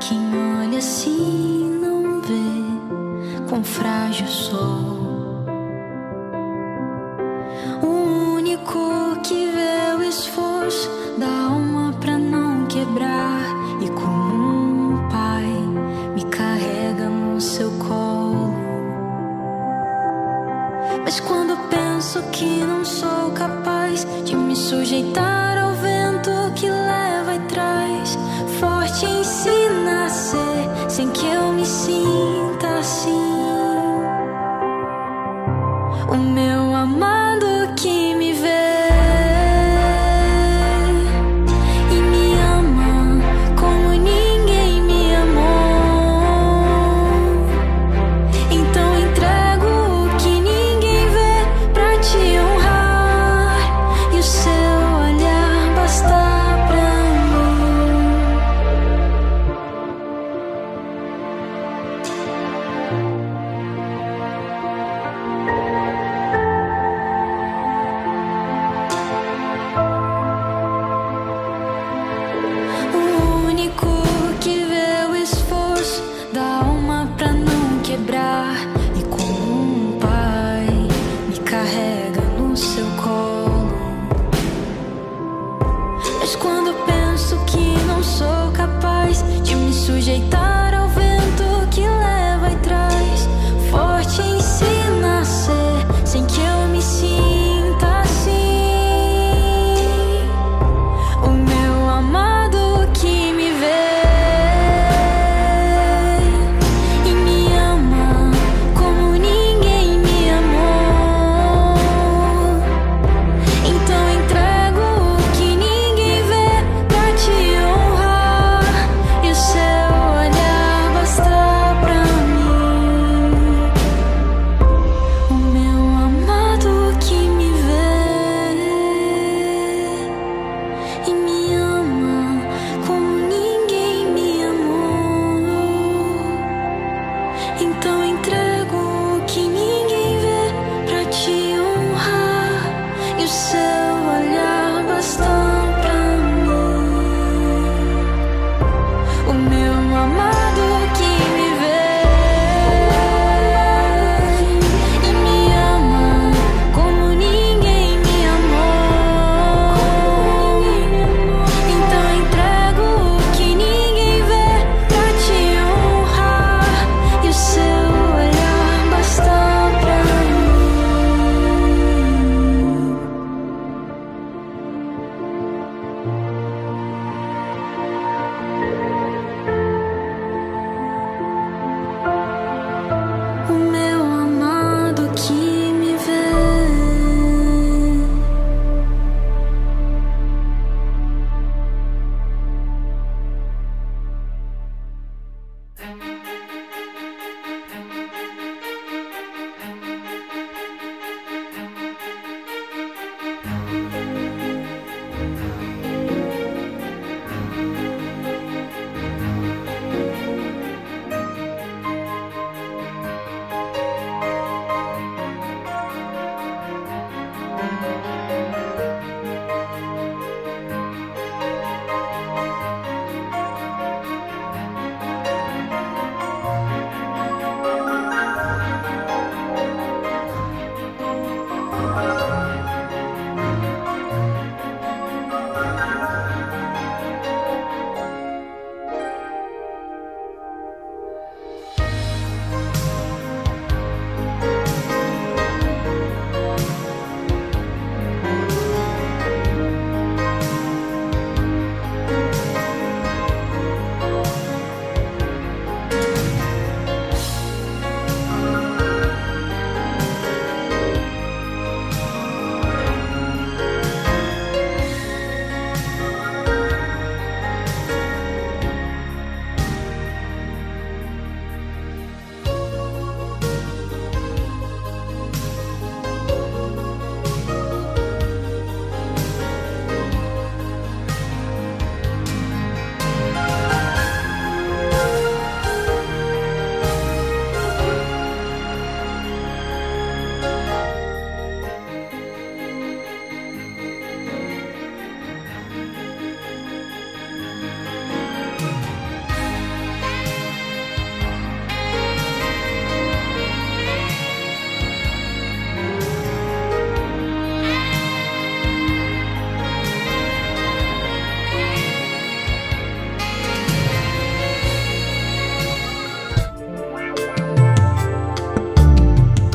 Quem olha assim não vê quão frágil sou.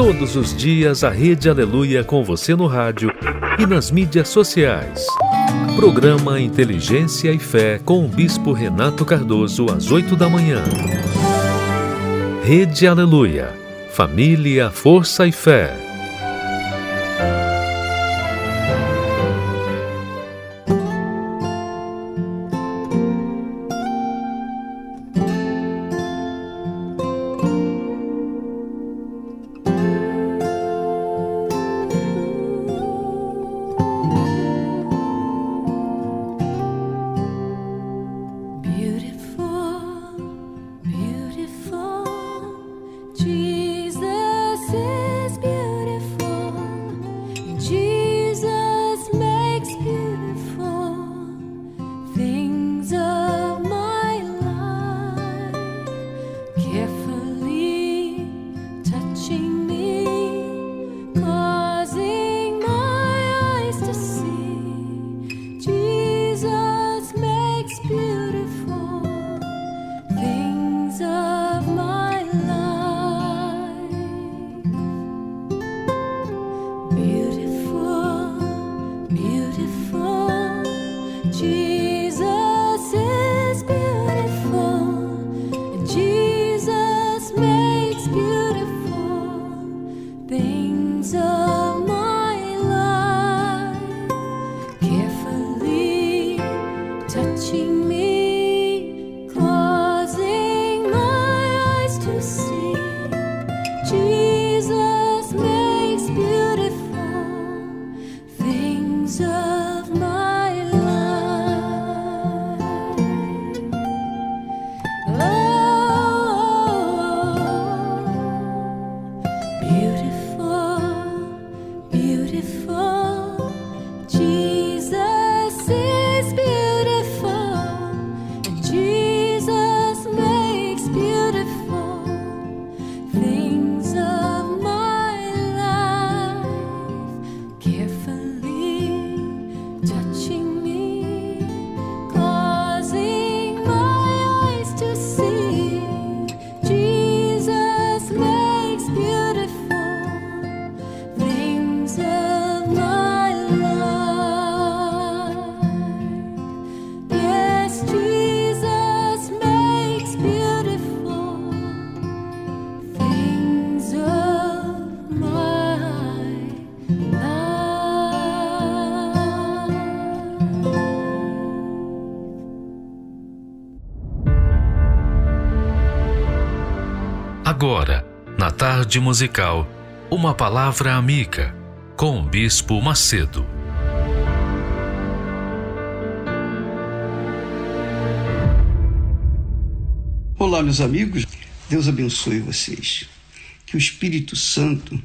Todos os dias a Rede Aleluia com você no rádio e nas mídias sociais. Programa Inteligência e Fé com o Bispo Renato Cardoso às 8 da manhã. Rede Aleluia. Família, força e fé. Musical, uma palavra amiga com o Bispo Macedo. Olá, meus amigos. Deus abençoe vocês. Que o Espírito Santo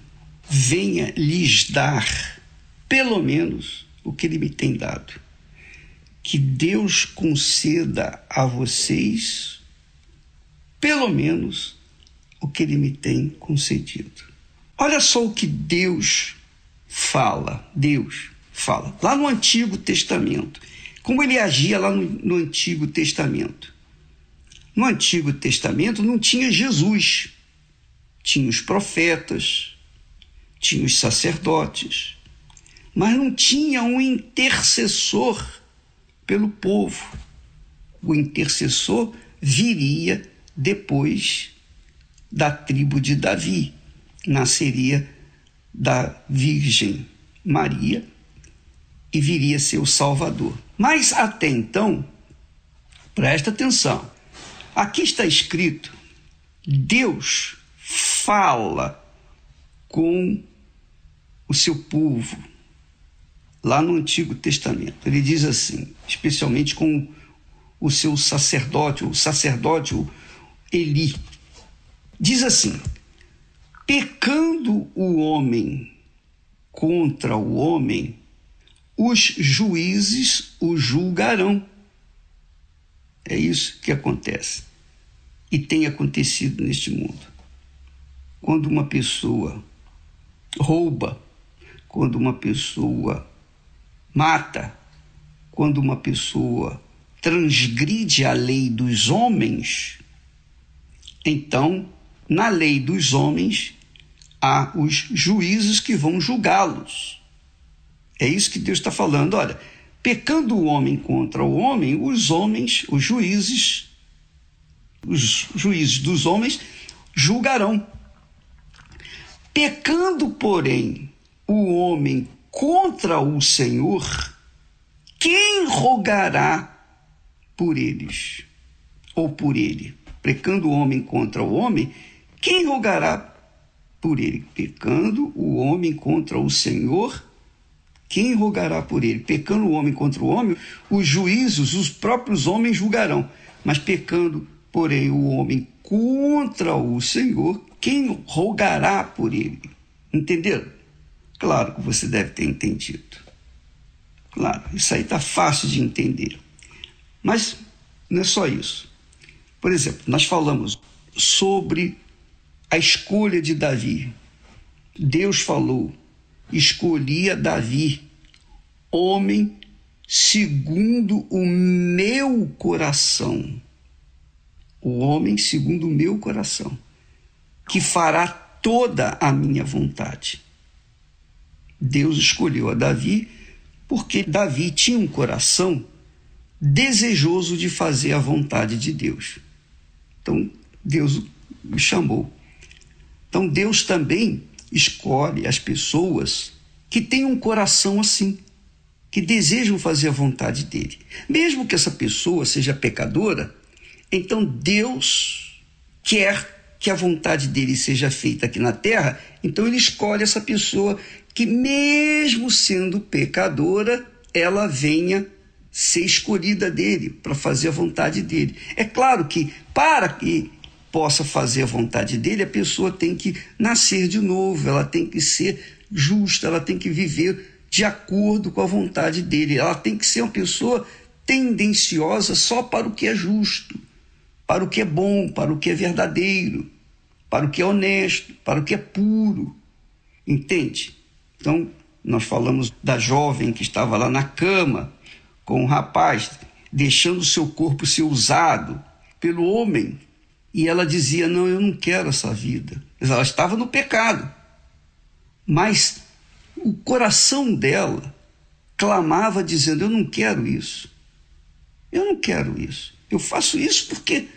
venha lhes dar, pelo menos, o que ele me tem dado. Que Deus conceda a vocês, pelo menos, o que ele me tem concedido. Olha só o que Deus fala. Deus fala. Lá no Antigo Testamento. Como ele agia lá no, no Antigo Testamento. No Antigo Testamento não tinha Jesus. Tinha os profetas, tinha os sacerdotes, mas não tinha um intercessor pelo povo. O intercessor viria depois da tribo de Davi, nasceria da Virgem Maria e viria ser o Salvador. Mas até então, presta atenção, aqui está escrito: Deus fala com o seu povo, lá no Antigo Testamento. Ele diz assim, especialmente com o seu sacerdote, o sacerdote Eli. Diz assim: pecando o homem contra o homem, os juízes o julgarão. É isso que acontece e tem acontecido neste mundo. Quando uma pessoa rouba, quando uma pessoa mata, quando uma pessoa transgride a lei dos homens, então na lei dos homens, há os juízes que vão julgá-los. É isso que Deus está falando. Olha, pecando o homem contra o homem, os homens, os juízes, os juízes dos homens julgarão. Pecando, porém, o homem contra o Senhor, quem rogará por eles? Ou por ele? Pecando o homem contra o homem, quem rogará por ele? Pecando o homem contra o Senhor, quem rogará por ele? Pecando o homem contra o homem, os juízos, os próprios homens julgarão. Mas pecando, porém, o homem contra o Senhor, quem rogará por ele? Entenderam? Claro que você deve ter entendido. Claro, isso aí está fácil de entender. Mas não é só isso. Por exemplo, nós falamos sobre a escolha de Davi. Deus falou: escolhi a Davi, homem segundo o meu coração. O homem segundo o meu coração, que fará toda a minha vontade. Deus escolheu a Davi porque Davi tinha um coração desejoso de fazer a vontade de Deus. Então, Deus me chamou. Então, Deus também escolhe as pessoas que têm um coração assim, que desejam fazer a vontade dele. Mesmo que essa pessoa seja pecadora, então Deus quer que a vontade dele seja feita aqui na terra, então ele escolhe essa pessoa que, mesmo sendo pecadora, ela venha ser escolhida dele, para fazer a vontade dele. É claro que, para que possa fazer a vontade dele, a pessoa tem que nascer de novo, ela tem que ser justa, ela tem que viver de acordo com a vontade dele, ela tem que ser uma pessoa tendenciosa só para o que é justo, para o que é bom, para o que é verdadeiro, para o que é honesto, para o que é puro. Entende? Então, nós falamos da jovem que estava lá na cama com um rapaz, deixando seu corpo ser usado pelo homem. E ela dizia: Não, eu não quero essa vida. Ela estava no pecado. Mas o coração dela clamava, dizendo: Eu não quero isso. Eu não quero isso. Eu faço isso porque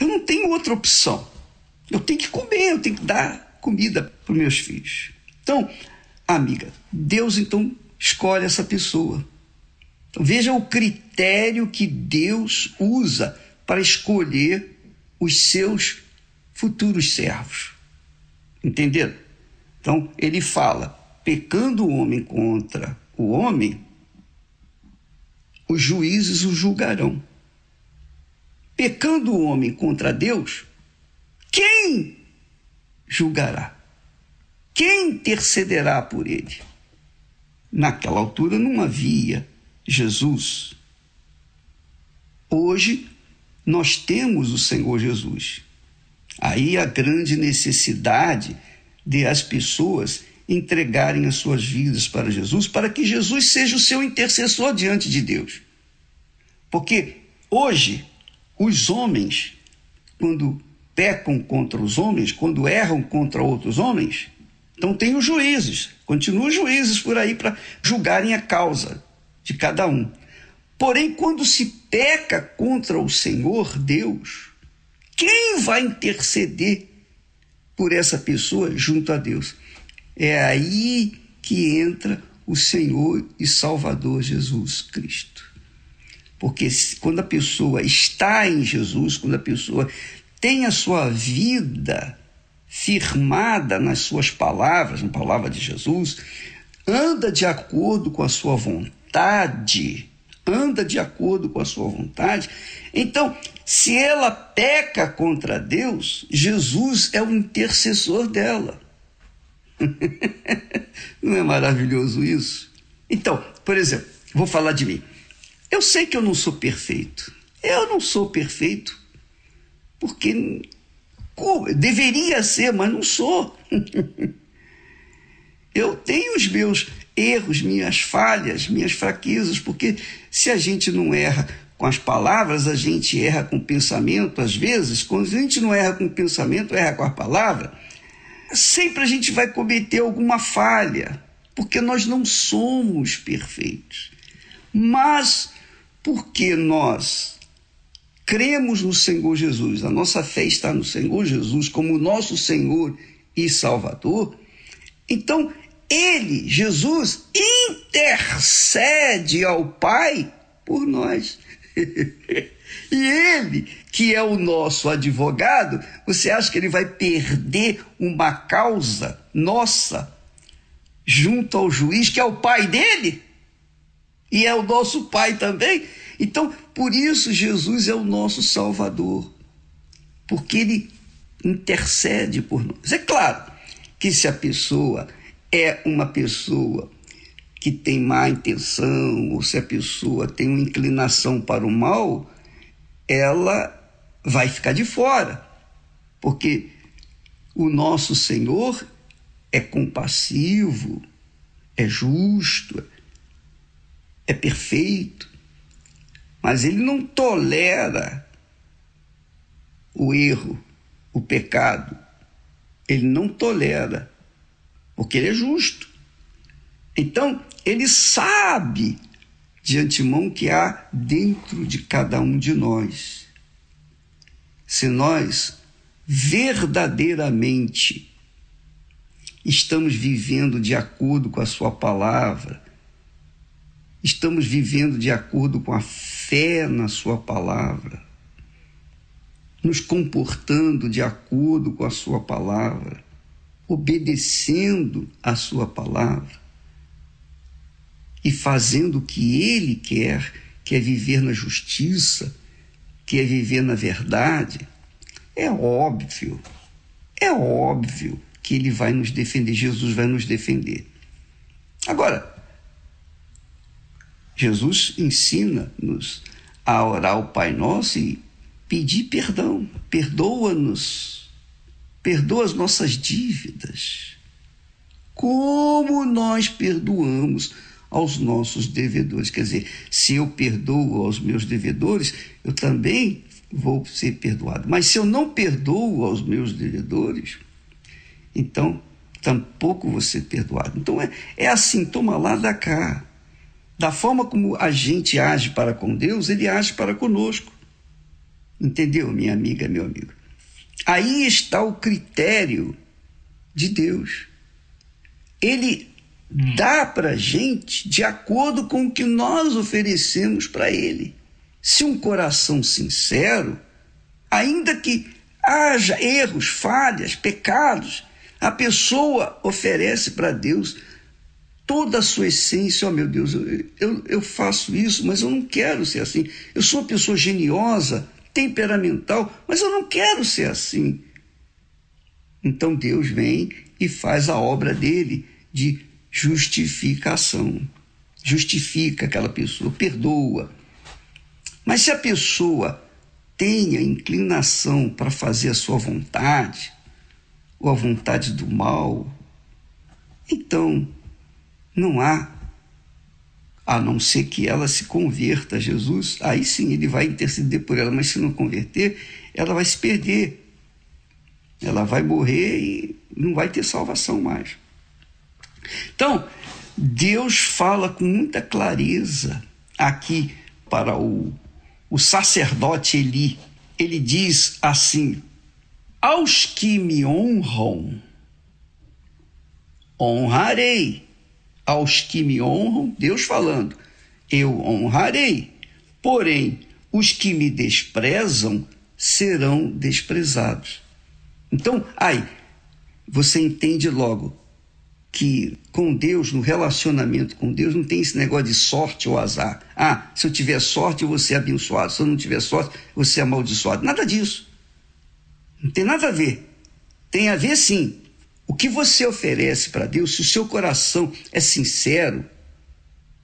eu não tenho outra opção. Eu tenho que comer, eu tenho que dar comida para os meus filhos. Então, amiga, Deus então escolhe essa pessoa. Então, veja o critério que Deus usa para escolher os seus futuros servos. Entenderam? Então, ele fala: pecando o homem contra o homem, os juízes o julgarão. Pecando o homem contra Deus, quem julgará? Quem intercederá por ele? Naquela altura não havia Jesus. Hoje nós temos o Senhor Jesus. Aí a grande necessidade de as pessoas entregarem as suas vidas para Jesus, para que Jesus seja o seu intercessor diante de Deus. Porque hoje os homens, quando pecam contra os homens, quando erram contra outros homens, então tem os juízes, continuam os juízes por aí para julgarem a causa de cada um. Porém, quando se peca contra o Senhor Deus, quem vai interceder por essa pessoa junto a Deus? É aí que entra o Senhor e Salvador Jesus Cristo. Porque quando a pessoa está em Jesus, quando a pessoa tem a sua vida firmada nas suas palavras, na palavra de Jesus, anda de acordo com a sua vontade anda de acordo com a sua vontade. Então, se ela peca contra Deus, Jesus é o intercessor dela. não é maravilhoso isso? Então, por exemplo, vou falar de mim. Eu sei que eu não sou perfeito. Eu não sou perfeito. Porque deveria ser, mas não sou. eu tenho os meus erros, minhas falhas, minhas fraquezas, porque se a gente não erra com as palavras, a gente erra com o pensamento, às vezes, quando a gente não erra com o pensamento, erra com a palavra. sempre a gente vai cometer alguma falha, porque nós não somos perfeitos. Mas porque nós cremos no Senhor Jesus, a nossa fé está no Senhor Jesus como nosso Senhor e Salvador, então ele, Jesus, intercede ao Pai por nós. e ele, que é o nosso advogado, você acha que ele vai perder uma causa nossa junto ao juiz, que é o pai dele? E é o nosso pai também? Então, por isso, Jesus é o nosso Salvador, porque ele intercede por nós. É claro que se a pessoa é uma pessoa que tem má intenção, ou se a pessoa tem uma inclinação para o mal, ela vai ficar de fora, porque o nosso Senhor é compassivo, é justo, é perfeito, mas ele não tolera o erro, o pecado. Ele não tolera, porque ele é justo. Então, ele sabe de antemão que há dentro de cada um de nós. Se nós verdadeiramente estamos vivendo de acordo com a Sua palavra, estamos vivendo de acordo com a fé na Sua palavra, nos comportando de acordo com a Sua palavra, obedecendo a Sua palavra e fazendo o que Ele quer, que é viver na justiça, que é viver na verdade, é óbvio, é óbvio que Ele vai nos defender, Jesus vai nos defender. Agora, Jesus ensina-nos a orar o Pai Nosso e pedir perdão. Perdoa-nos, perdoa as nossas dívidas. Como nós perdoamos aos nossos devedores. Quer dizer, se eu perdoo aos meus devedores, eu também vou ser perdoado. Mas se eu não perdoo aos meus devedores, então tampouco vou ser perdoado. Então é, é assim, toma lá da cá. Da forma como a gente age para com Deus, ele age para conosco. Entendeu, minha amiga, meu amigo? Aí está o critério de Deus. Ele dá para a gente de acordo com o que nós oferecemos para Ele. Se um coração sincero, ainda que haja erros, falhas, pecados, a pessoa oferece para Deus toda a sua essência. Oh, meu Deus, eu, eu, eu faço isso, mas eu não quero ser assim. Eu sou uma pessoa geniosa, temperamental, mas eu não quero ser assim. Então Deus vem e faz a obra dele de justificação. Justifica aquela pessoa, perdoa. Mas se a pessoa tem a inclinação para fazer a sua vontade, ou a vontade do mal, então não há, a não ser que ela se converta a Jesus, aí sim ele vai interceder por ela, mas se não converter, ela vai se perder. Ela vai morrer e não vai ter salvação mais. Então, Deus fala com muita clareza aqui para o, o sacerdote Eli. Ele diz assim: Aos que me honram, honrarei. Aos que me honram, Deus falando, eu honrarei. Porém, os que me desprezam serão desprezados. Então, aí, você entende logo que com Deus, no relacionamento com Deus, não tem esse negócio de sorte ou azar. Ah, se eu tiver sorte, eu vou ser abençoado. Se eu não tiver sorte, eu vou ser amaldiçoado. Nada disso. Não tem nada a ver. Tem a ver sim. O que você oferece para Deus, se o seu coração é sincero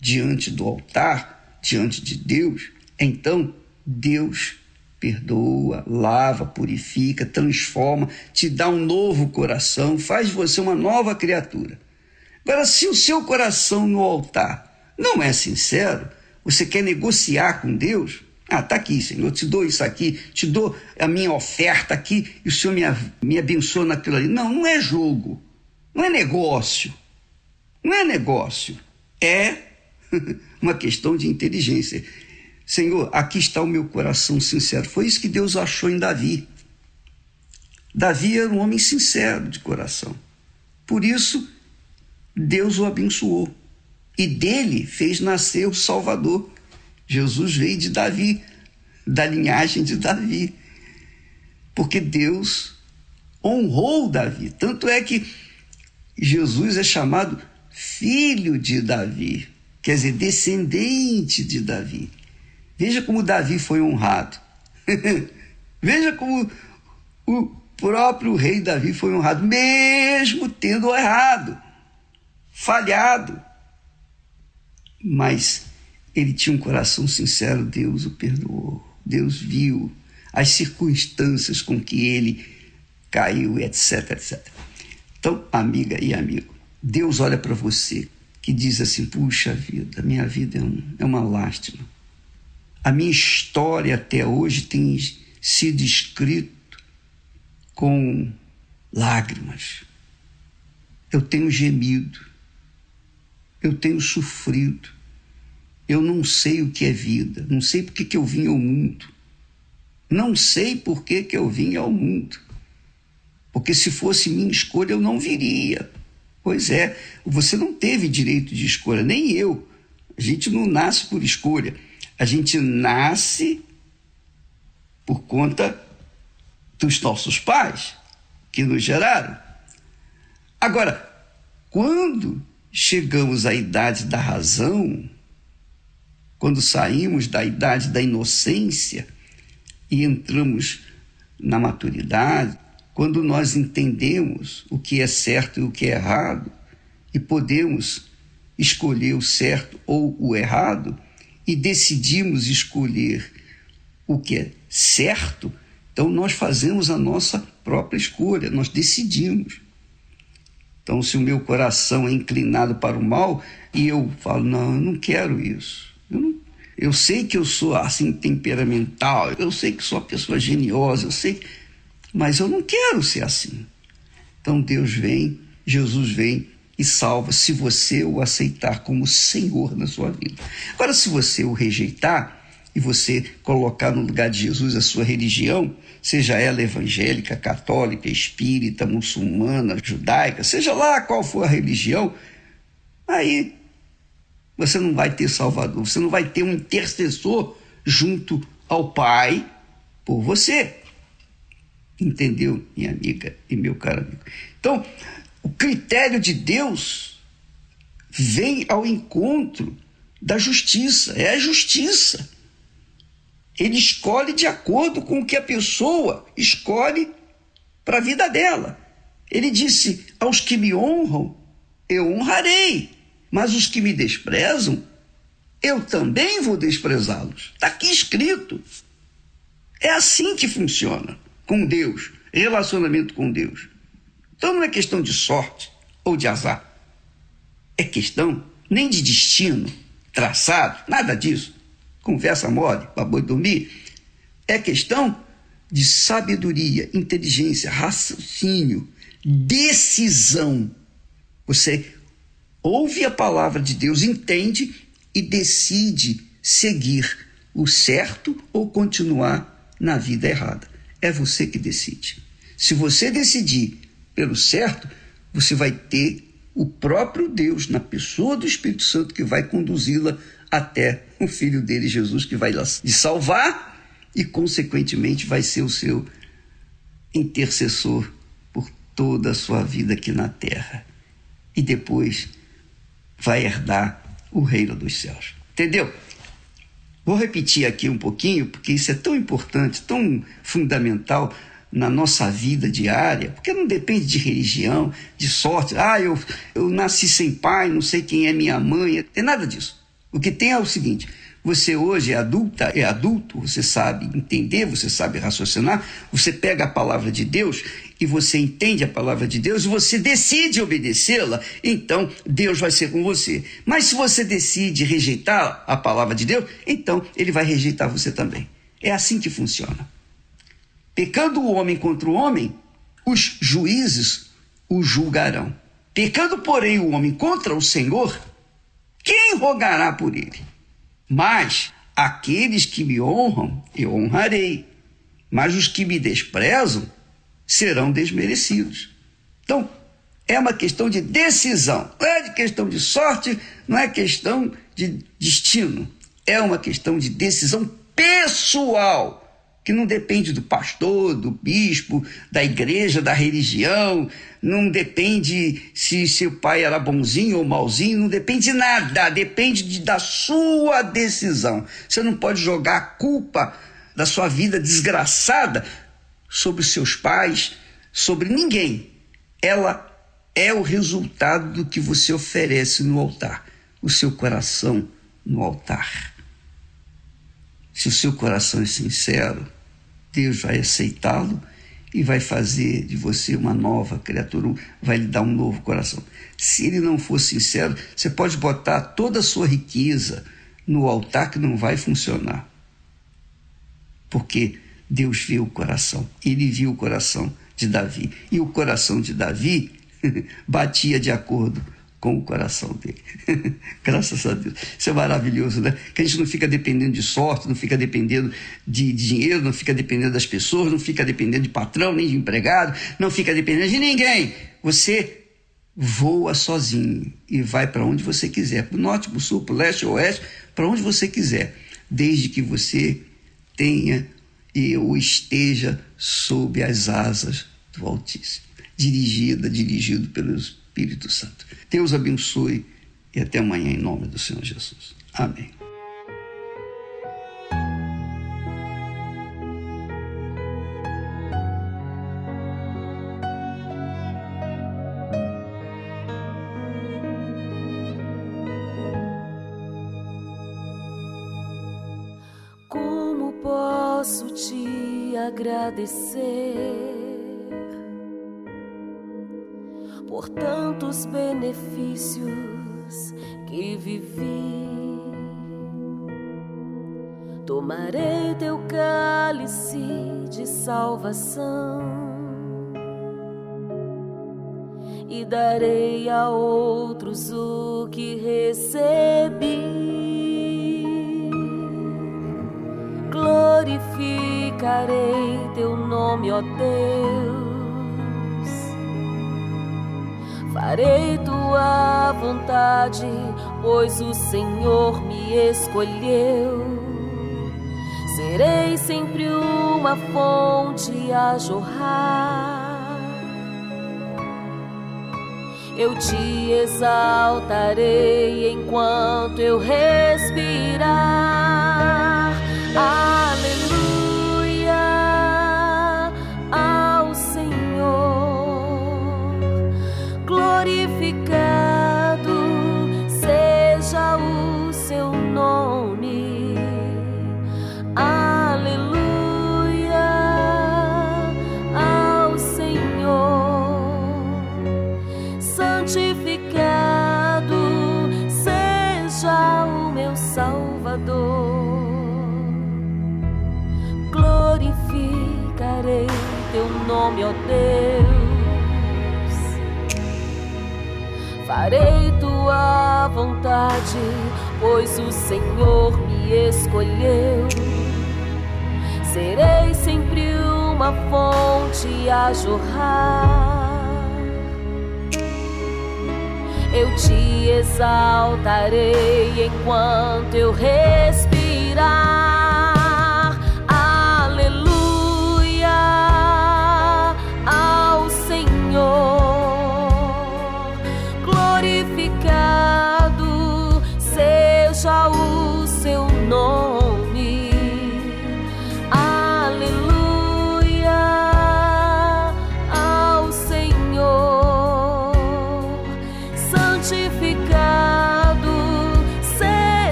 diante do altar, diante de Deus, então Deus perdoa, lava, purifica, transforma, te dá um novo coração, faz de você uma nova criatura. Agora, se o seu coração no altar não é sincero, você quer negociar com Deus, Ah, tá aqui, Senhor, eu te dou isso aqui, te dou a minha oferta aqui e o Senhor me, me abençoa naquilo ali. Não, não é jogo, não é negócio, não é negócio, é uma questão de inteligência. Senhor, aqui está o meu coração sincero. Foi isso que Deus achou em Davi. Davi era um homem sincero de coração. Por isso, Deus o abençoou. E dele fez nascer o Salvador. Jesus veio de Davi, da linhagem de Davi. Porque Deus honrou Davi. Tanto é que Jesus é chamado filho de Davi, quer dizer, descendente de Davi. Veja como Davi foi honrado. Veja como o próprio rei Davi foi honrado, mesmo tendo errado, falhado. Mas ele tinha um coração sincero, Deus o perdoou. Deus viu as circunstâncias com que ele caiu, etc, etc. Então, amiga e amigo, Deus olha para você que diz assim: puxa vida, minha vida é, um, é uma lástima. A minha história até hoje tem sido escrita com lágrimas. Eu tenho gemido, eu tenho sofrido, eu não sei o que é vida, não sei por que, que eu vim ao mundo, não sei por que, que eu vim ao mundo, porque se fosse minha escolha eu não viria. Pois é, você não teve direito de escolha, nem eu. A gente não nasce por escolha. A gente nasce por conta dos nossos pais que nos geraram. Agora, quando chegamos à idade da razão, quando saímos da idade da inocência e entramos na maturidade, quando nós entendemos o que é certo e o que é errado e podemos escolher o certo ou o errado, e decidimos escolher o que é certo, então nós fazemos a nossa própria escolha, nós decidimos. Então, se o meu coração é inclinado para o mal e eu falo, não, eu não quero isso. Eu, sei que eu sou assim temperamental, eu sei que sou uma pessoa geniosa, eu sei, mas eu não quero ser assim. Então Deus vem, Jesus vem e salva se você o aceitar como Senhor na sua vida. Agora, se você o rejeitar e você colocar no lugar de Jesus a sua religião, seja ela evangélica, católica, espírita, muçulmana, judaica, seja lá qual for a religião, aí você não vai ter Salvador, você não vai ter um intercessor junto ao Pai por você. Entendeu, minha amiga e meu caro amigo? Então, o critério de Deus vem ao encontro da justiça, é a justiça. Ele escolhe de acordo com o que a pessoa escolhe para a vida dela. Ele disse: Aos que me honram, eu honrarei, mas os que me desprezam, eu também vou desprezá-los. Está aqui escrito. É assim que funciona com Deus, relacionamento com Deus. Então não é questão de sorte ou de azar. É questão nem de destino traçado, nada disso. Conversa mole para boi dormir. É questão de sabedoria, inteligência, raciocínio, decisão. Você ouve a palavra de Deus, entende e decide seguir o certo ou continuar na vida errada. É você que decide. Se você decidir pelo certo, você vai ter o próprio Deus na pessoa do Espírito Santo que vai conduzi-la até o filho dele, Jesus, que vai lhe salvar e, consequentemente, vai ser o seu intercessor por toda a sua vida aqui na terra. E depois vai herdar o reino dos céus. Entendeu? Vou repetir aqui um pouquinho, porque isso é tão importante, tão fundamental na nossa vida diária, porque não depende de religião, de sorte. Ah, eu, eu nasci sem pai, não sei quem é minha mãe, tem nada disso. O que tem é o seguinte: você hoje é adulta, é adulto, você sabe entender, você sabe raciocinar, você pega a palavra de Deus e você entende a palavra de Deus e você decide obedecê-la, então Deus vai ser com você. Mas se você decide rejeitar a palavra de Deus, então ele vai rejeitar você também. É assim que funciona. Pecando o homem contra o homem, os juízes o julgarão. Pecando, porém, o homem contra o Senhor, quem rogará por ele? Mas aqueles que me honram, eu honrarei. Mas os que me desprezam serão desmerecidos. Então, é uma questão de decisão, não é de questão de sorte, não é questão de destino, é uma questão de decisão pessoal que não depende do pastor, do bispo, da igreja, da religião, não depende se seu pai era bonzinho ou malzinho, não depende de nada, depende de, da sua decisão. Você não pode jogar a culpa da sua vida desgraçada sobre seus pais, sobre ninguém. Ela é o resultado do que você oferece no altar, o seu coração no altar. Se o seu coração é sincero, Deus vai aceitá-lo e vai fazer de você uma nova criatura, vai lhe dar um novo coração. Se ele não for sincero, você pode botar toda a sua riqueza no altar que não vai funcionar. Porque Deus viu o coração, ele viu o coração de Davi. E o coração de Davi batia de acordo com o coração dele. Graças a Deus. Isso é maravilhoso, né? Que a gente não fica dependendo de sorte, não fica dependendo de dinheiro, não fica dependendo das pessoas, não fica dependendo de patrão, nem de empregado, não fica dependendo de ninguém. Você voa sozinho e vai para onde você quiser, para o norte, para o sul, para o leste, oeste, para onde você quiser, desde que você tenha e ou esteja sob as asas do Altíssimo, dirigida, dirigido pelo Espírito Santo. Deus abençoe e até amanhã em nome do Senhor Jesus. Amém. Agradecer por tantos benefícios que vivi? Tomarei teu cálice de salvação e darei a outros o que recebi. Glorificarei teu nome, ó Deus. Farei tua vontade, pois o Senhor me escolheu. Serei sempre uma fonte a jorrar. Eu te exaltarei enquanto eu respirar. Aleluia teu nome, ó Deus. Farei tua vontade, pois o Senhor me escolheu. Serei sempre uma fonte a jorrar. Eu te exaltarei enquanto eu respirar.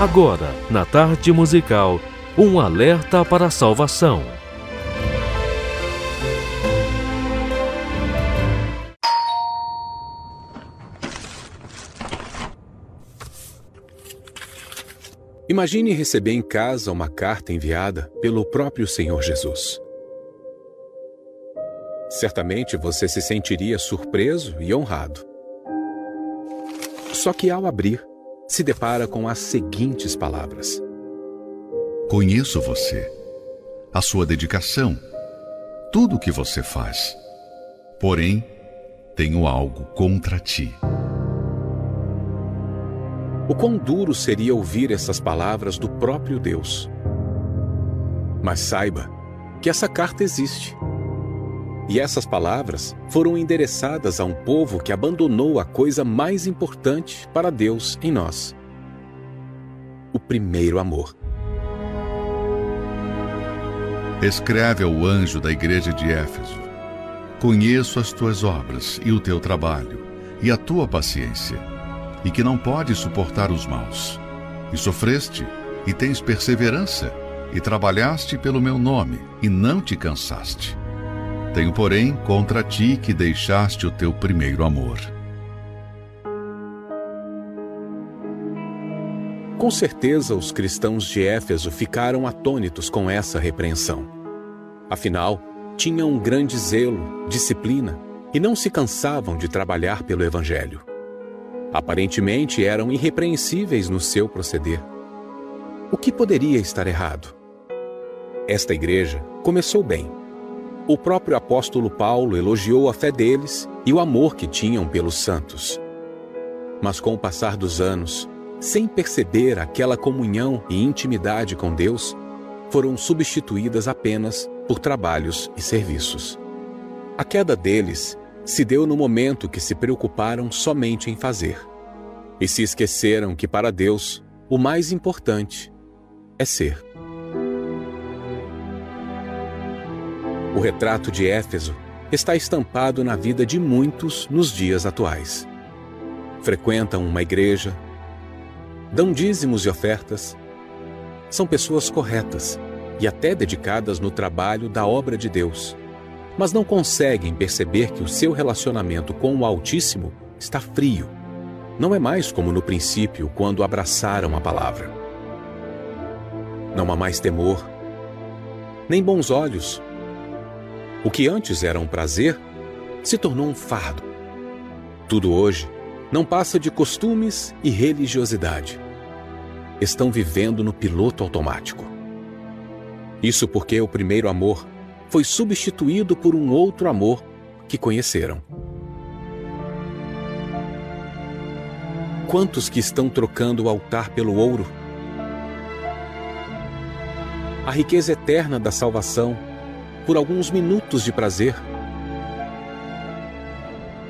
Agora, na tarde musical, um alerta para a salvação. Imagine receber em casa uma carta enviada pelo próprio Senhor Jesus. Certamente você se sentiria surpreso e honrado. Só que ao abrir, se depara com as seguintes palavras: Conheço você, a sua dedicação, tudo o que você faz. Porém, tenho algo contra ti. O quão duro seria ouvir essas palavras do próprio Deus. Mas saiba que essa carta existe. E essas palavras foram endereçadas a um povo que abandonou a coisa mais importante para Deus em nós: o primeiro amor. Escreve ao anjo da igreja de Éfeso: Conheço as tuas obras e o teu trabalho, e a tua paciência, e que não podes suportar os maus. E sofreste, e tens perseverança, e trabalhaste pelo meu nome, e não te cansaste. Tenho, porém, contra ti que deixaste o teu primeiro amor. Com certeza, os cristãos de Éfeso ficaram atônitos com essa repreensão. Afinal, tinham um grande zelo, disciplina e não se cansavam de trabalhar pelo Evangelho. Aparentemente eram irrepreensíveis no seu proceder. O que poderia estar errado? Esta igreja começou bem. O próprio apóstolo Paulo elogiou a fé deles e o amor que tinham pelos santos. Mas com o passar dos anos, sem perceber aquela comunhão e intimidade com Deus, foram substituídas apenas por trabalhos e serviços. A queda deles se deu no momento que se preocuparam somente em fazer e se esqueceram que para Deus o mais importante é ser. O retrato de Éfeso está estampado na vida de muitos nos dias atuais. Frequentam uma igreja, dão dízimos e ofertas, são pessoas corretas e até dedicadas no trabalho da obra de Deus, mas não conseguem perceber que o seu relacionamento com o Altíssimo está frio. Não é mais como no princípio, quando abraçaram a palavra. Não há mais temor, nem bons olhos. O que antes era um prazer se tornou um fardo. Tudo hoje não passa de costumes e religiosidade. Estão vivendo no piloto automático. Isso porque o primeiro amor foi substituído por um outro amor que conheceram. Quantos que estão trocando o altar pelo ouro? A riqueza eterna da salvação por alguns minutos de prazer.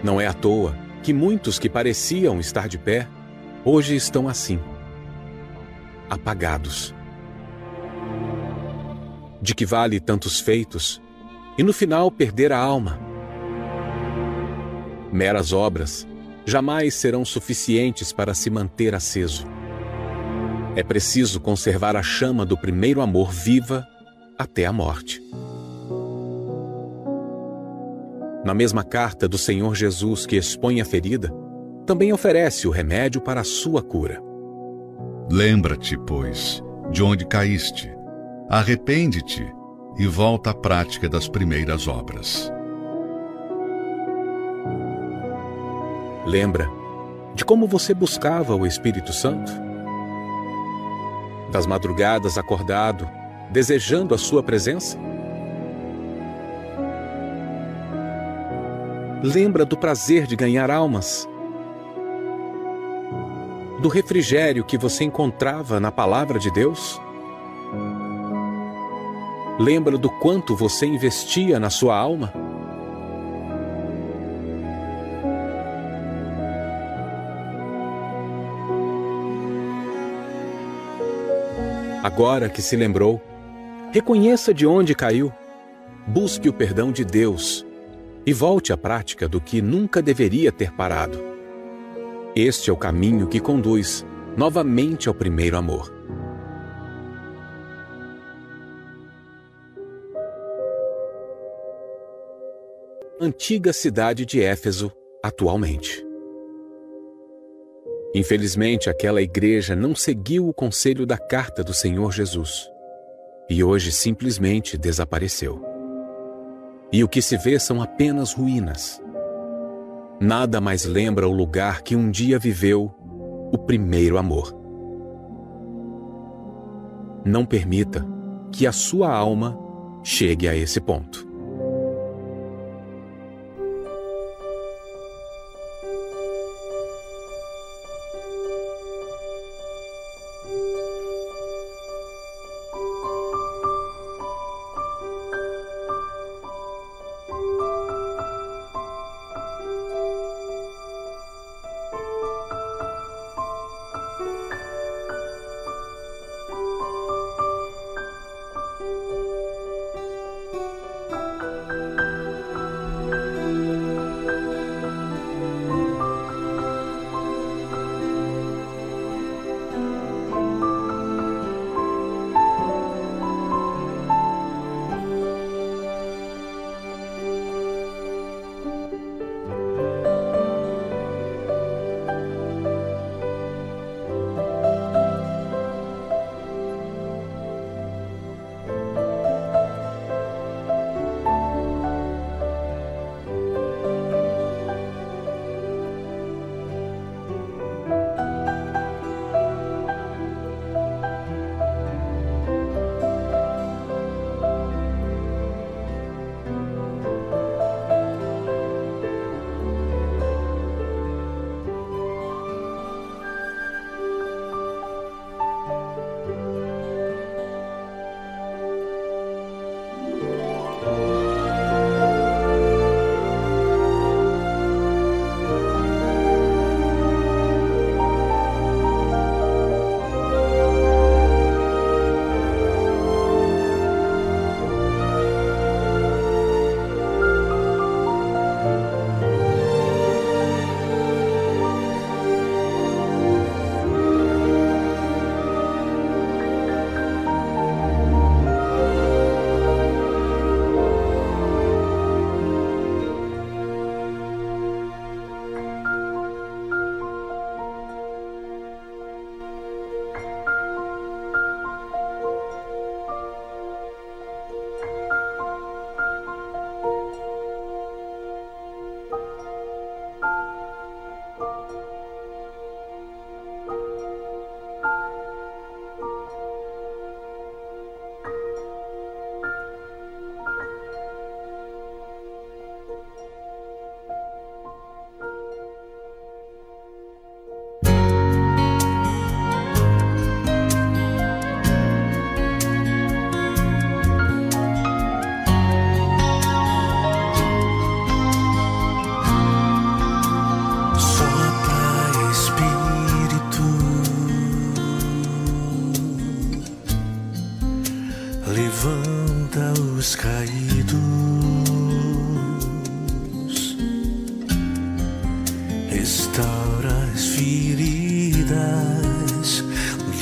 Não é à toa que muitos que pareciam estar de pé, hoje estão assim, apagados. De que vale tantos feitos e no final perder a alma? Meras obras jamais serão suficientes para se manter aceso. É preciso conservar a chama do primeiro amor viva até a morte. Na mesma carta do Senhor Jesus que expõe a ferida, também oferece o remédio para a sua cura. Lembra-te, pois, de onde caíste, arrepende-te e volta à prática das primeiras obras. Lembra de como você buscava o Espírito Santo? Das madrugadas acordado, desejando a sua presença? Lembra do prazer de ganhar almas? Do refrigério que você encontrava na palavra de Deus? Lembra do quanto você investia na sua alma? Agora que se lembrou, reconheça de onde caiu, busque o perdão de Deus e volte à prática do que nunca deveria ter parado. Este é o caminho que conduz novamente ao primeiro amor. Antiga cidade de Éfeso, atualmente. Infelizmente, aquela igreja não seguiu o conselho da carta do Senhor Jesus e hoje simplesmente desapareceu e o que se vê são apenas ruínas. Nada mais lembra o lugar que um dia viveu o primeiro amor. Não permita que a sua alma chegue a esse ponto.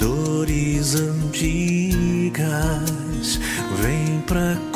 dores antigas, vem pra cá.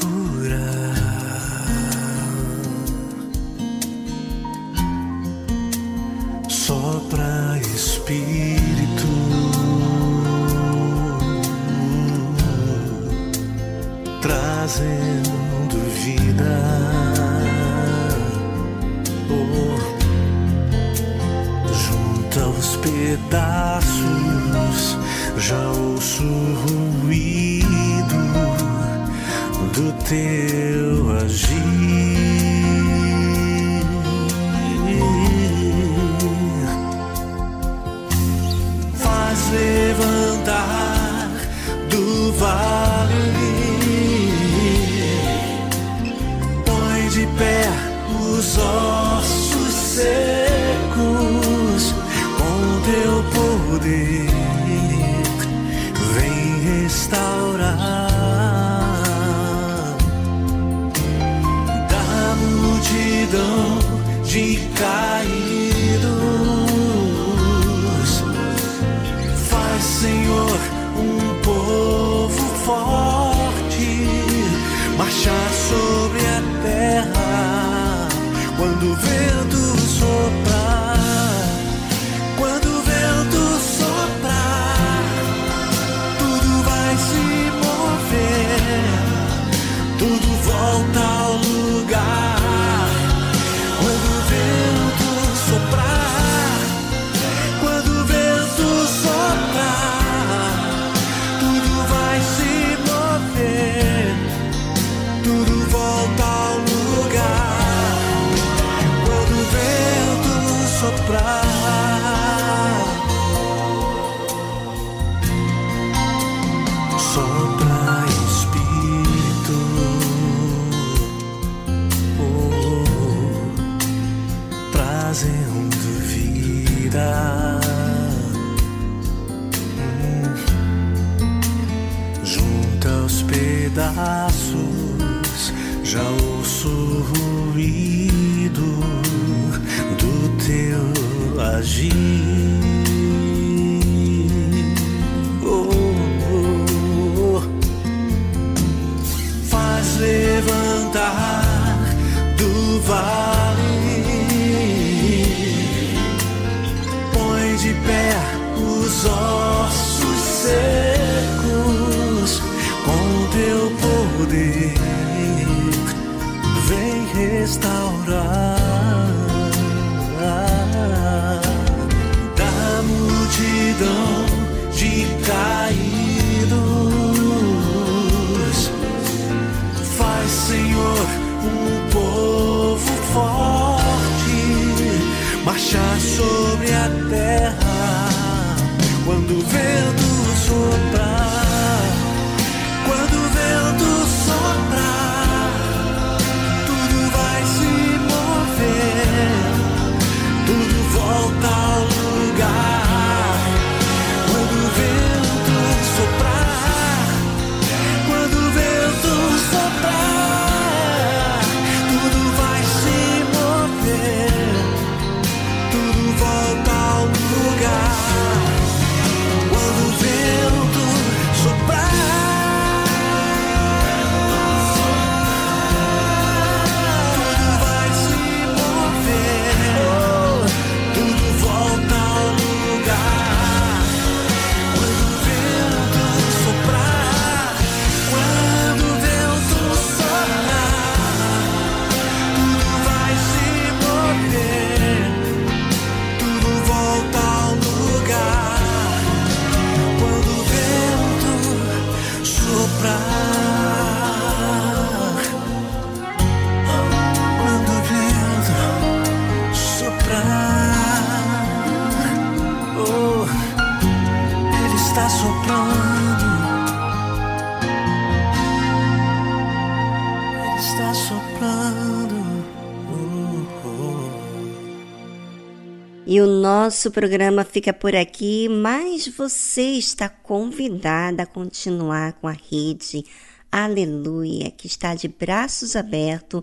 E o nosso programa fica por aqui, mas você está convidada a continuar com a rede Aleluia, que está de braços abertos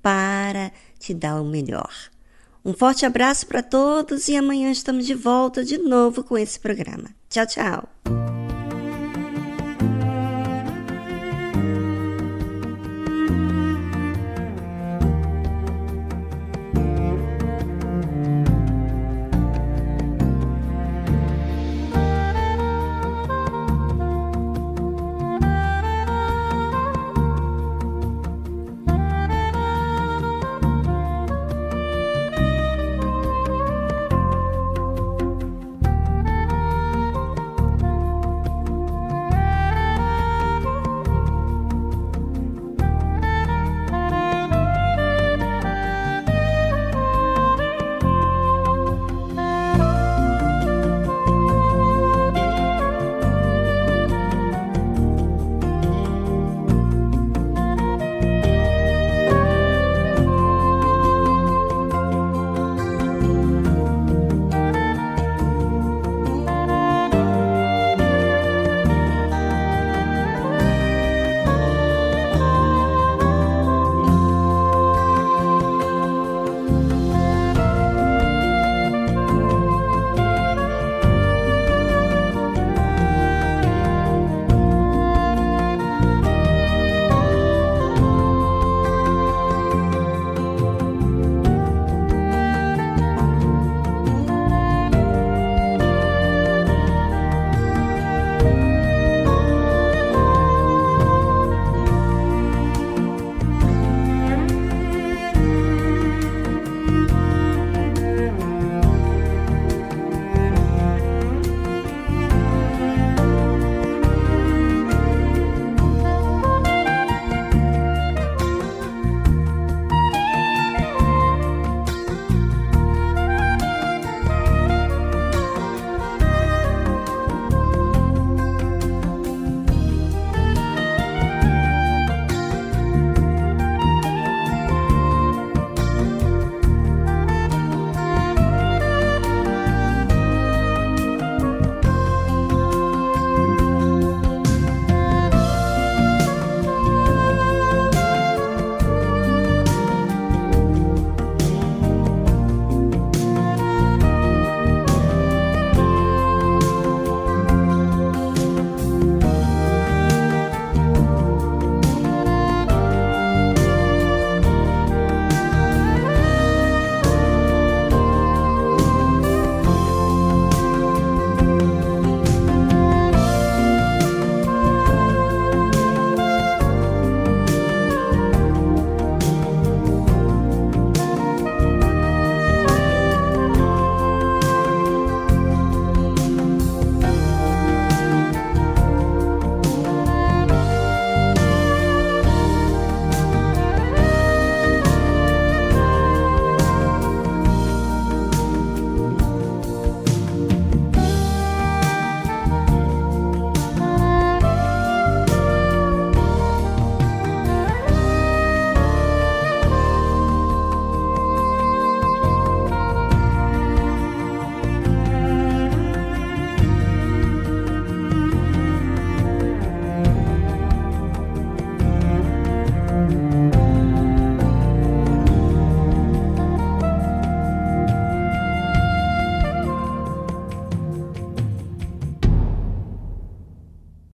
para te dar o melhor. Um forte abraço para todos e amanhã estamos de volta de novo com esse programa. Tchau, tchau!